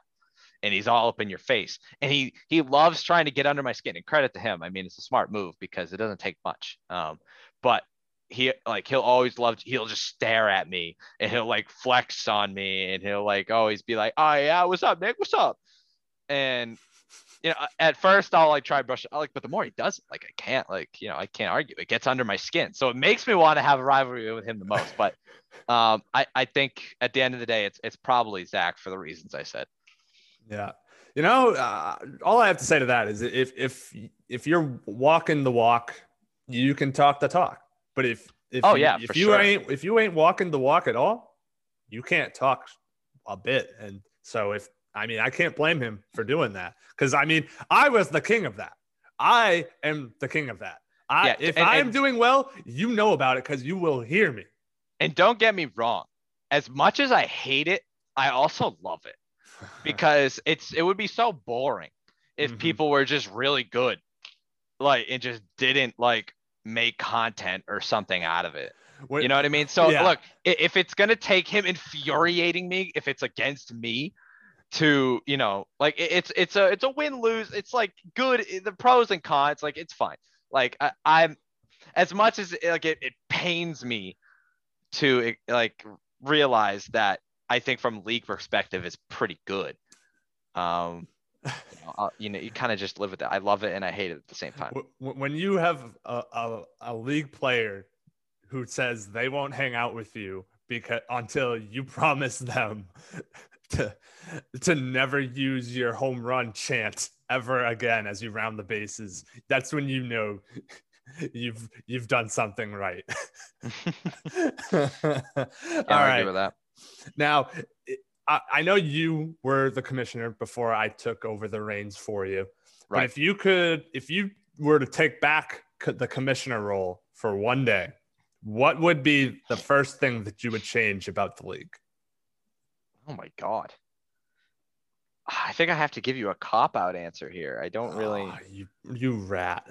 and he's all up in your face and he he loves trying to get under my skin and credit to him i mean it's a smart move because it doesn't take much um but he like he'll always love he'll just stare at me and he'll like flex on me and he'll like always be like oh yeah what's up nick what's up and you know, at first I'll like try brush, like, but the more he does it, like I can't, like, you know, I can't argue. It gets under my skin, so it makes me want to have a rivalry with him the most. But um, I, I think at the end of the day, it's it's probably Zach for the reasons I said. Yeah. You know, uh, all I have to say to that is if if if you're walking the walk, you can talk the talk. But if if Oh, you, yeah, if you sure. ain't if you ain't walking the walk at all, you can't talk a bit. And so if I mean, I can't blame him for doing that because I mean, I was the king of that. I am the king of that. I Yeah, if I'm doing well, you know about it because you will hear me. And don't get me wrong, as much as I hate it, I also love it because it's it would be so boring if Mhm. people were just really good, like and just didn't like make content or something out of it. When- You know what I mean? So Yeah. look, if it's gonna take him infuriating me, if it's against me, to you know, like it's it's a it's a win lose. It's like good. The pros and cons, like it's fine. Like I, I'm as much as like it, it pains me to like realize that I think from league perspective is pretty good. Um, you know, uh, you, know, you kind of just live with it. I love it and I hate it at the same time. Wh- wh- when you have a, a, a league player who says they won't hang out with you because until you promise them to to never use your home run chant ever again as you round the bases that's when you know you've you've done something right all Yeah, with that. Now I, I know you were the commissioner before i took over the reins for you but Right. if you could, if you were to take back the commissioner role for one day, what would be the first thing that you would change about the league? Oh my god. I think I have to give you a cop out answer here. I don't really. Ah, you, you rat.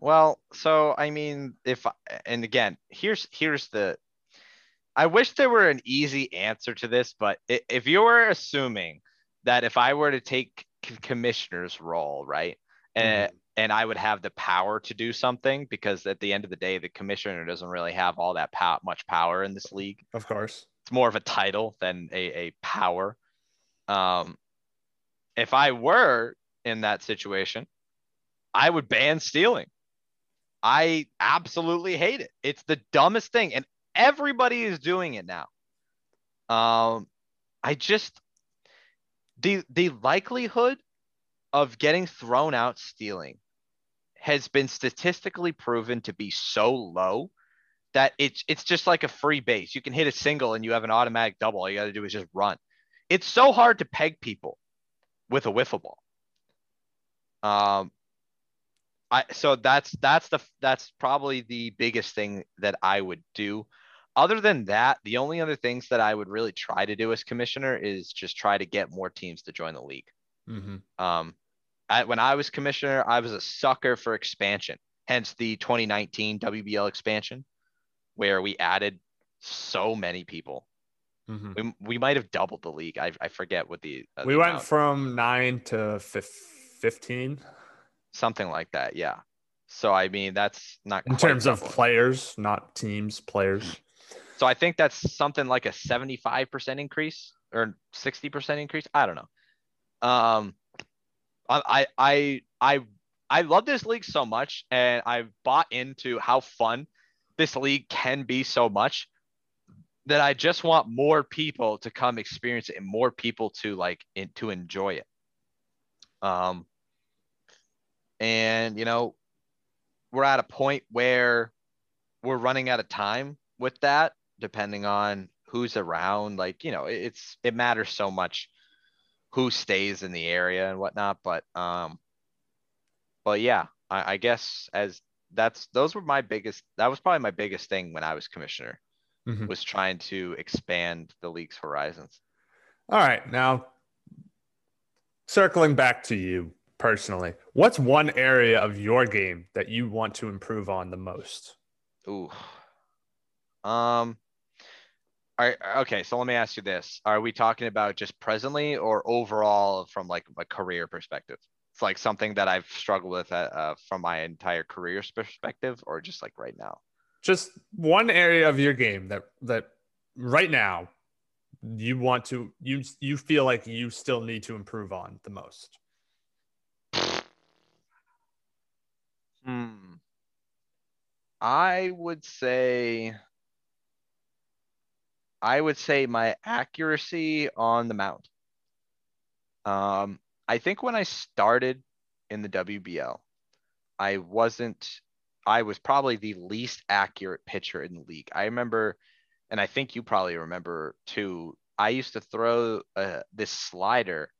Well, so I mean, if and again, here's here's the. I wish there were an easy answer to this, but if you were assuming that if I were to take commissioner's role, right, and and I would have the power to do something, because at the end of the day, the commissioner doesn't really have all that pow- much power in this league. Of course. It's more of a title than a, a power. Um, if I were in that situation, I would ban stealing. I absolutely hate it. It's the dumbest thing, and everybody is doing it now. Um, I just the the likelihood of getting thrown out stealing has been statistically proven to be so low that it's it's just like a free base. You can hit a single and you have an automatic double. All you got to do is just run. It's so hard to peg people with a wiffle ball. Um, I so that's that's the that's probably the biggest thing that I would do. Other than that, the only other things that I would really try to do as commissioner is just try to get more teams to join the league. Mm-hmm. Um, I, when I was commissioner, I was a sucker for expansion. Hence the 2019 WBL expansion, where we added so many people. Mm-hmm. We, we might have doubled the league. I, I forget what the uh, we the went amount- from nine to fif- 15 something like that. Yeah. So I mean that's not in terms of players, not teams, players. So I think that's something like a 75% increase or 60% increase. I don't know. Um, I, I, I, I, love this league so much and I've bought into how fun this league can be so much that I just want more people to come experience it and more people to like in, to enjoy it. Um, and you know, we're at a point where we're running out of time with that depending on who's around. Like, you know, it's it matters so much who stays in the area and whatnot. But um, but yeah, I, I guess as that's those were my biggest. That was probably my biggest thing when I was commissioner Mhm. was trying to expand the league's horizons. All right. Now, circling back to you personally, what's one area of your game that you want to improve on the most? Ooh. Um. All right, okay, so let me ask you this: Are we talking about just presently or overall from like a career perspective? It's like something that I've struggled with uh, uh, from my entire career perspective, or just like right now. Just one area of your game that that right now you want to you you feel like you still need to improve on the most. Hmm. I would say. I would say my accuracy on the mound. Um, I think when I started in the WBL, I wasn't. I was probably the least accurate pitcher in the league. I remember, and I think you probably remember too. I used to throw uh, this slider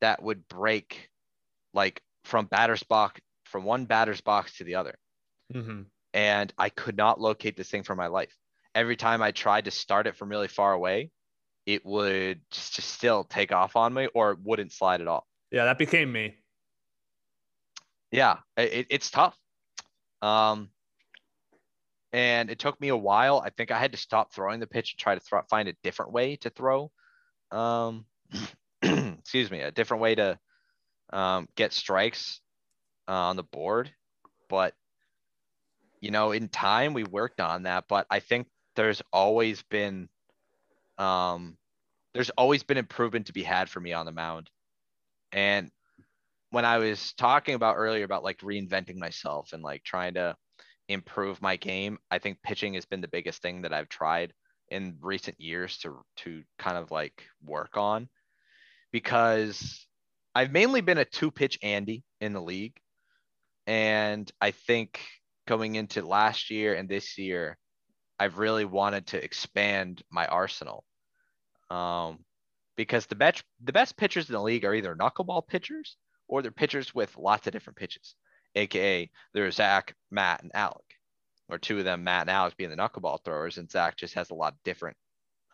that would break, like from batter's box from one batter's box to the other Mm-hmm. and I could not locate this thing for my life. Every time I tried to start it from really far away, it would just, just still take off on me or it wouldn't slide at all. Yeah, that became me. Yeah, it, it's tough. Um, and it took me a while. I think I had to stop throwing the pitch and try to throw, find a different way to throw. Um, excuse me, a different way to um, get strikes uh, on the board. But you know, in time we worked on that. But I think there's always been, um, there's always been improvement to be had for me on the mound. And when I was talking about earlier about like reinventing myself and like trying to improve my game, I think pitching has been the biggest thing that I've tried in recent years to to kind of like work on because I've mainly been a two pitch Andy in the league. And I think going into last year and this year, I've really wanted to expand my arsenal. Um, because the best the best pitchers in the league are either knuckleball pitchers or they're pitchers with lots of different pitches, aka there's Zach, Matt, and Alec, or two of them, Matt and Alex being the knuckleball throwers, and Zach just has a lot of different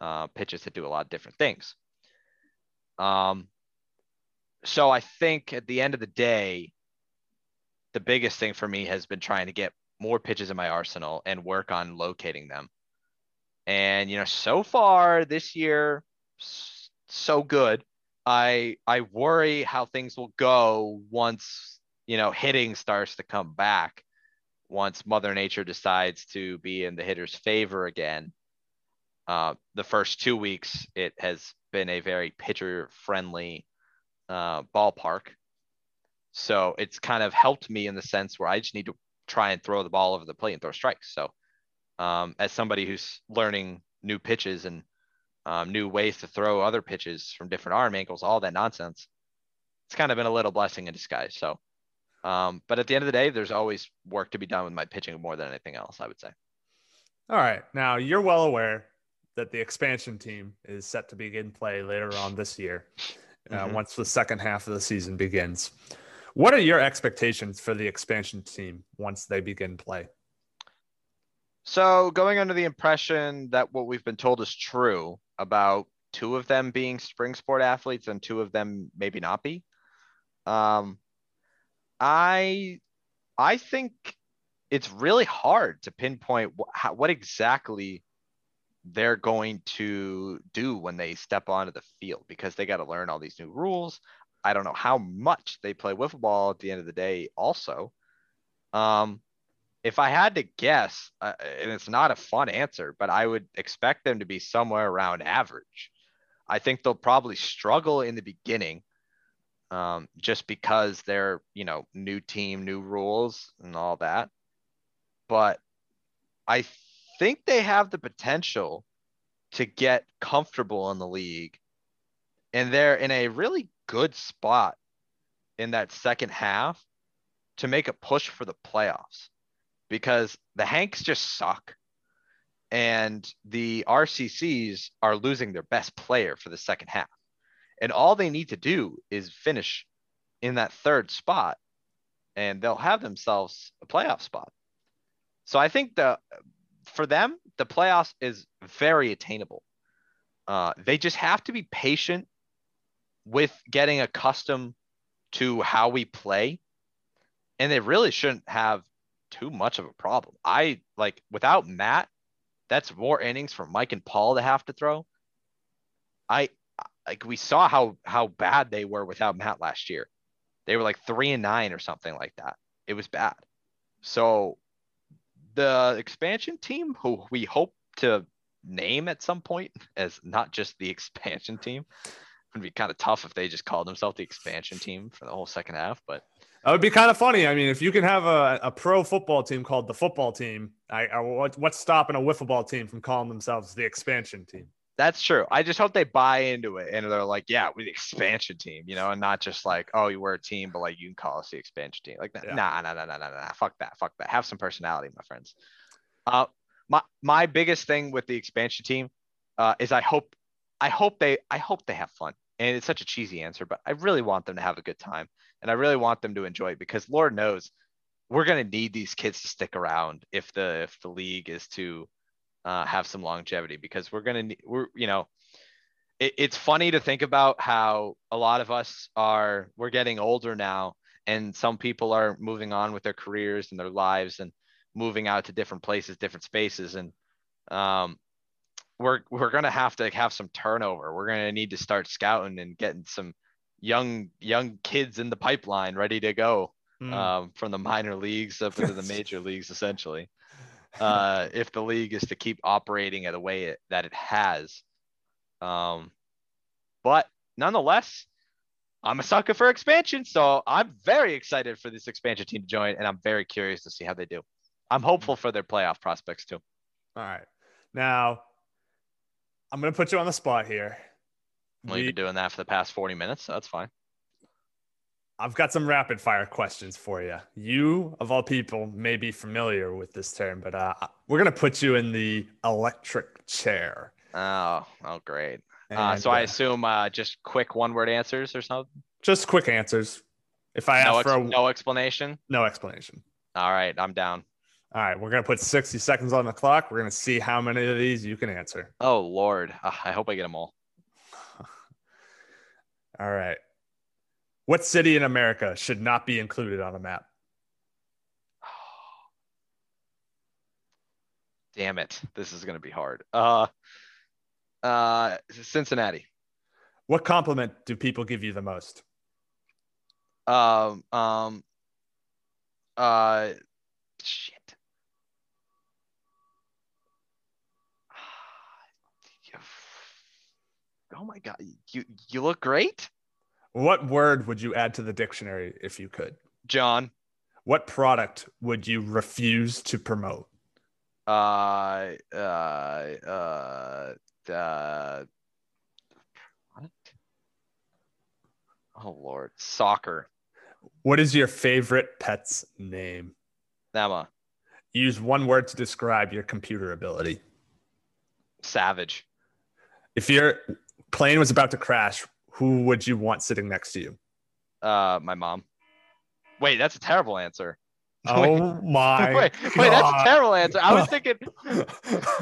uh, pitches that do a lot of different things. Um, so I think at the end of the day, the biggest thing for me has been trying to get more pitches in my arsenal and work on locating them. And you know, so far this year, so good. I I worry how things will go once you know hitting starts to come back. Once Mother Nature decides to be in the hitter's favor again. uh, the first two weeks, it has been a very pitcher friendly uh, ballpark. So it's kind of helped me in the sense where I just need to try and throw the ball over the plate and throw strikes. So um, as somebody who's learning new pitches and um, new ways to throw other pitches from different arm angles, all that nonsense, it's kind of been a little blessing in disguise. So, um, but at the end of the day, there's always work to be done with my pitching more than anything else, I would say. All right. Now you're well aware that the expansion team is set to begin play later on this year, uh, mm-hmm. once the second half of the season begins. What are your expectations for the expansion team once they begin play? So, going under the impression that what we've been told is true about two of them being spring sport athletes and two of them maybe not be, um, I I think it's really hard to pinpoint what, how, what exactly they're going to do when they step onto the field because they got to learn all these new rules. I don't know how much they play wiffle ball at the end of the day. Also, um, if I had to guess, uh, and it's not a fun answer, but I would expect them to be somewhere around average. I think they'll probably struggle in the beginning, um, just because they're you know new team, new rules, and all that. But I think they have the potential to get comfortable in the league. And they're in a really good spot in that second half to make a push for the playoffs because the Hanks just suck. And the RCCs are losing their best player for the second half. And all they need to do is finish in that third spot and they'll have themselves a playoff spot. So I think the for them, the playoffs is very attainable. Uh, they just have to be patient with getting accustomed to how we play, and they really shouldn't have too much of a problem. I like without Matt, that's more innings for Mike and Paul to have to throw. I like we saw how how bad they were without Matt last year. They were like three and nine or something like that. It was bad. So the expansion team, who we hope to name at some point as not just the expansion team. Would be kind of tough if they just called themselves the expansion team for the whole second half, but that would be kind of funny. I mean, if you can have a, a pro football team called the football team, I, I what, what's stopping a wiffle ball team from calling themselves the expansion team? That's true. I just hope they buy into it and they're like, yeah, we're the expansion team, you know, and not just like, oh, you were a team, but like you can call us the expansion team. Like, yeah. nah, nah, nah, nah, nah, nah. Fuck that. Fuck that. Have some personality, my friends. Uh, my my biggest thing with the expansion team uh, is I hope I hope they I hope they have fun. And it's such a cheesy answer, but I really want them to have a good time, and I really want them to enjoy it because Lord knows we're gonna need these kids to stick around if the if the league is to uh, have some longevity because we're gonna we're you know it, it's funny to think about how a lot of us are we're getting older now and some people are moving on with their careers and their lives and moving out to different places different spaces and um, we're we're gonna have to have some turnover we're gonna need to start scouting and getting some young young kids in the pipeline ready to go mm. um, from the minor leagues up into the major leagues essentially uh, if the league is to keep operating at the way it, that it has. Um, but nonetheless, I'm a sucker for expansion, so I'm very excited for this expansion team to join, and I'm very curious to see how they do. I'm hopeful for their playoff prospects too. All right, now I'm gonna put you on the spot here. Well, you've been doing that for the past 40 minutes, so that's fine. I've got some rapid fire questions for you. You, of all people, may be familiar with this term, but uh, we're going to put you in the electric chair. Oh, oh, great. Uh, so I uh, assume uh, just quick one word answers or something? Just quick answers. If I no ask for a, no explanation, no explanation. All right, I'm down. All right, we're gonna put 60 seconds on the clock. We're gonna see how many of these you can answer. Oh Lord, uh, I hope I get them all. all right, what city in America should not be included on a map? Damn it. This is going to be hard. Uh, uh, Cincinnati. What compliment do people give you the most? Um, um, uh, shit. Oh my god, you you look great, What word would you add to the dictionary if you could? John. What product would you refuse to promote? Uh, uh, uh, uh, what? Oh Lord, soccer. What is your favorite pet's name? Emma, Use one word to describe your computer ability. savage. If your plane was about to crash, who would you want sitting next to you? Uh, my mom. Wait, that's a terrible answer. Oh my! wait, wait, that's a terrible answer. I was thinking, dude,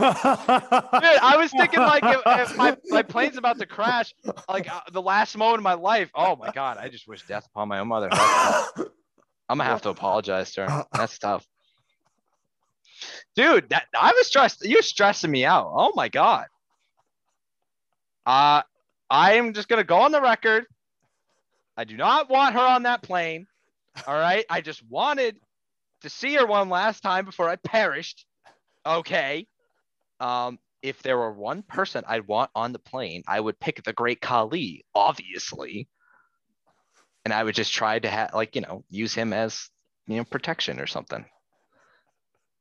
I was thinking like if, if my, my plane's about to crash, like uh, the last moment of my life. Oh my god, I just wish death upon my own mother. I'm gonna have to apologize to her. That's tough. Dude, that I was stressed. You're stressing me out. Oh my god. Uh I am just gonna go on the record. I do not want her on that plane. All right. I just wanted to see her one last time before I perished. Okay. Um, if there were one person I'd want on the plane, I would pick the great Kali, obviously. And I would just try to have like, you know, use him as you know, protection or something.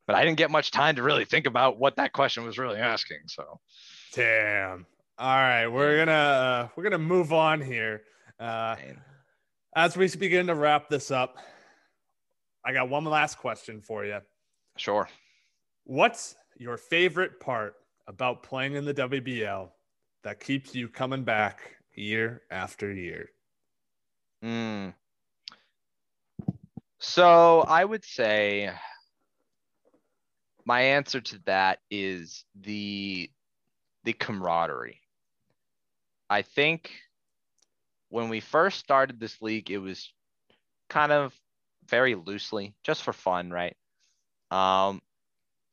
But I didn't get much time to really think about what that question was really asking. So Damn. All right, we're gonna uh, we're gonna move on here. Uh, as we begin to wrap this up, I got one last question for you. sure. What's your favorite part about playing in the WBL that keeps you coming back year after year? Mm. So I would say my answer to that is the the camaraderie. I think when we first started this league, it was kind of very loosely, just for fun, right? Um,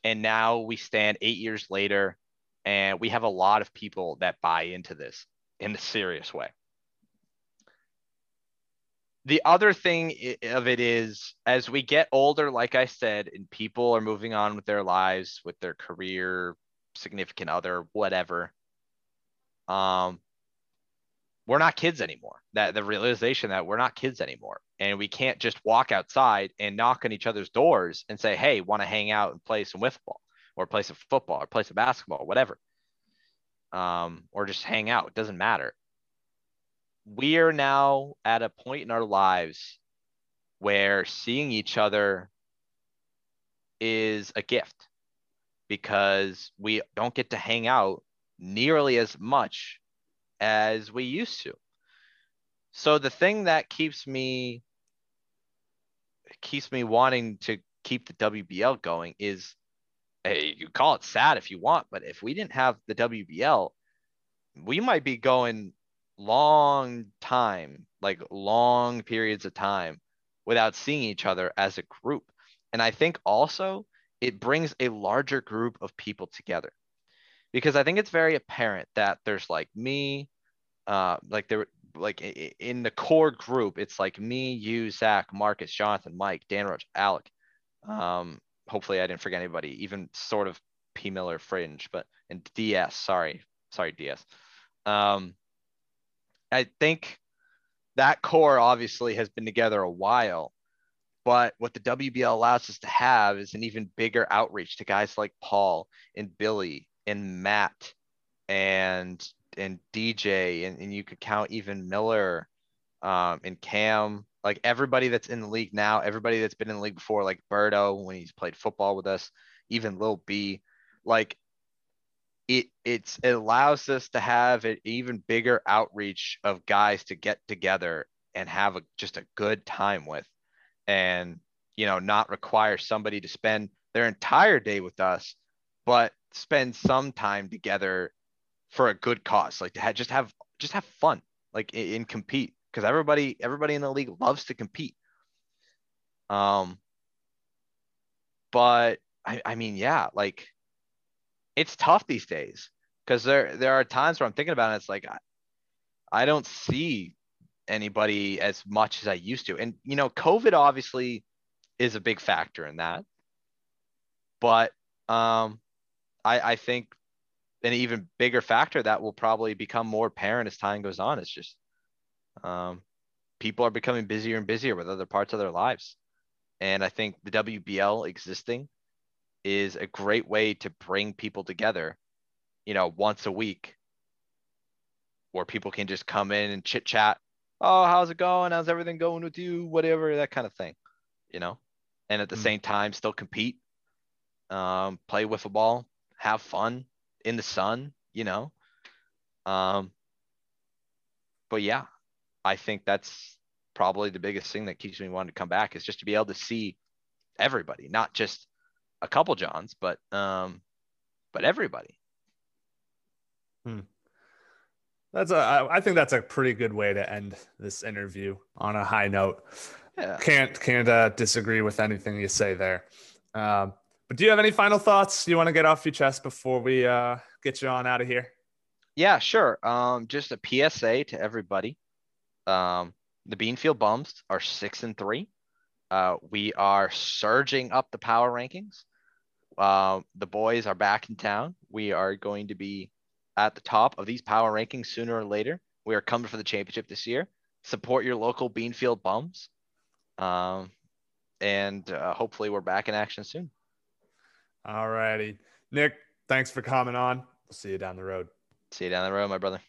and now we stand eight years later, and we have a lot of people that buy into this in a serious way the other thing of it is as we get older like i said and people are moving on with their lives with their career significant other whatever um we're not kids anymore. That the realization that we're not kids anymore. And we can't just walk outside and knock on each other's doors and say hey want to hang out and play some wiffle ball or play some football or play some basketball whatever. Um or just hang out. It doesn't matter. We are now at a point in our lives where seeing each other is a gift because we don't get to hang out nearly as much as we used to. So the thing that keeps me keeps me wanting to keep the WBL going is hey, you call it sad if you want, but if we didn't have the WBL, we might be going long time, like long periods of time without seeing each other as a group. And I think also it brings a larger group of people together because I think it's very apparent that there's like me, uh, like there, like in the core group, it's like me, you, Zach, Marcus, Jonathan, Mike, Dan Roach, Alec. Um, hopefully I didn't forget anybody, even sort of P Miller fringe, but and DS, sorry, sorry, DS. Um, I think that core obviously has been together a while, but what the WBL allows us to have is an even bigger outreach to guys like Paul and Billy and Matt and and DJ and, and you could count even Miller um, and Cam, like everybody that's in the league now, everybody that's been in the league before, like Berto when he's played football with us, even Lil B, like it it's it allows us to have an even bigger outreach of guys to get together and have a, just a good time with. And you know not require somebody to spend their entire day with us but spend some time together for a good cause like to have, just have just have fun like and, compete because everybody everybody in the league loves to compete um but I, I mean yeah like it's tough these days because there there are times where I'm thinking about it. It's like I, I don't see anybody as much as I used to, and you know, COVID obviously is a big factor in that. But um, I I think an even bigger factor that will probably become more apparent as time goes on. It's just um, people are becoming busier and busier with other parts of their lives. And I think the WBL existing is a great way to bring people together, you know, once a week where people can just come in and chit chat. Oh, how's it going? How's everything going with you? Whatever, that kind of thing, you know, and at the mm. same time, still compete, um, play with a ball, have fun in the sun, you know. Um, but yeah, I think that's probably the biggest thing that keeps me wanting to come back is just to be able to see everybody, not just a couple Johns, but um, but everybody. Hmm. That's a. I think that's a pretty good way to end this interview on a high note. Yeah. Can't can't uh, disagree with anything you say there. Um, but do you have any final thoughts you want to get off your chest before we uh, get you on out of here? Yeah, sure. Um, just a PSA to everybody. Um, the Beanfield Bums are six and three. Uh, we are surging up the power rankings. Uh, the boys are back in town. We are going to be at the top of these power rankings sooner or later. We are coming for the championship this year. Support your local Beanfield Bums. Um, and uh, hopefully we're back in action soon. All righty. Nick, thanks for coming on. We'll see you down the road. See you down the road, my brother.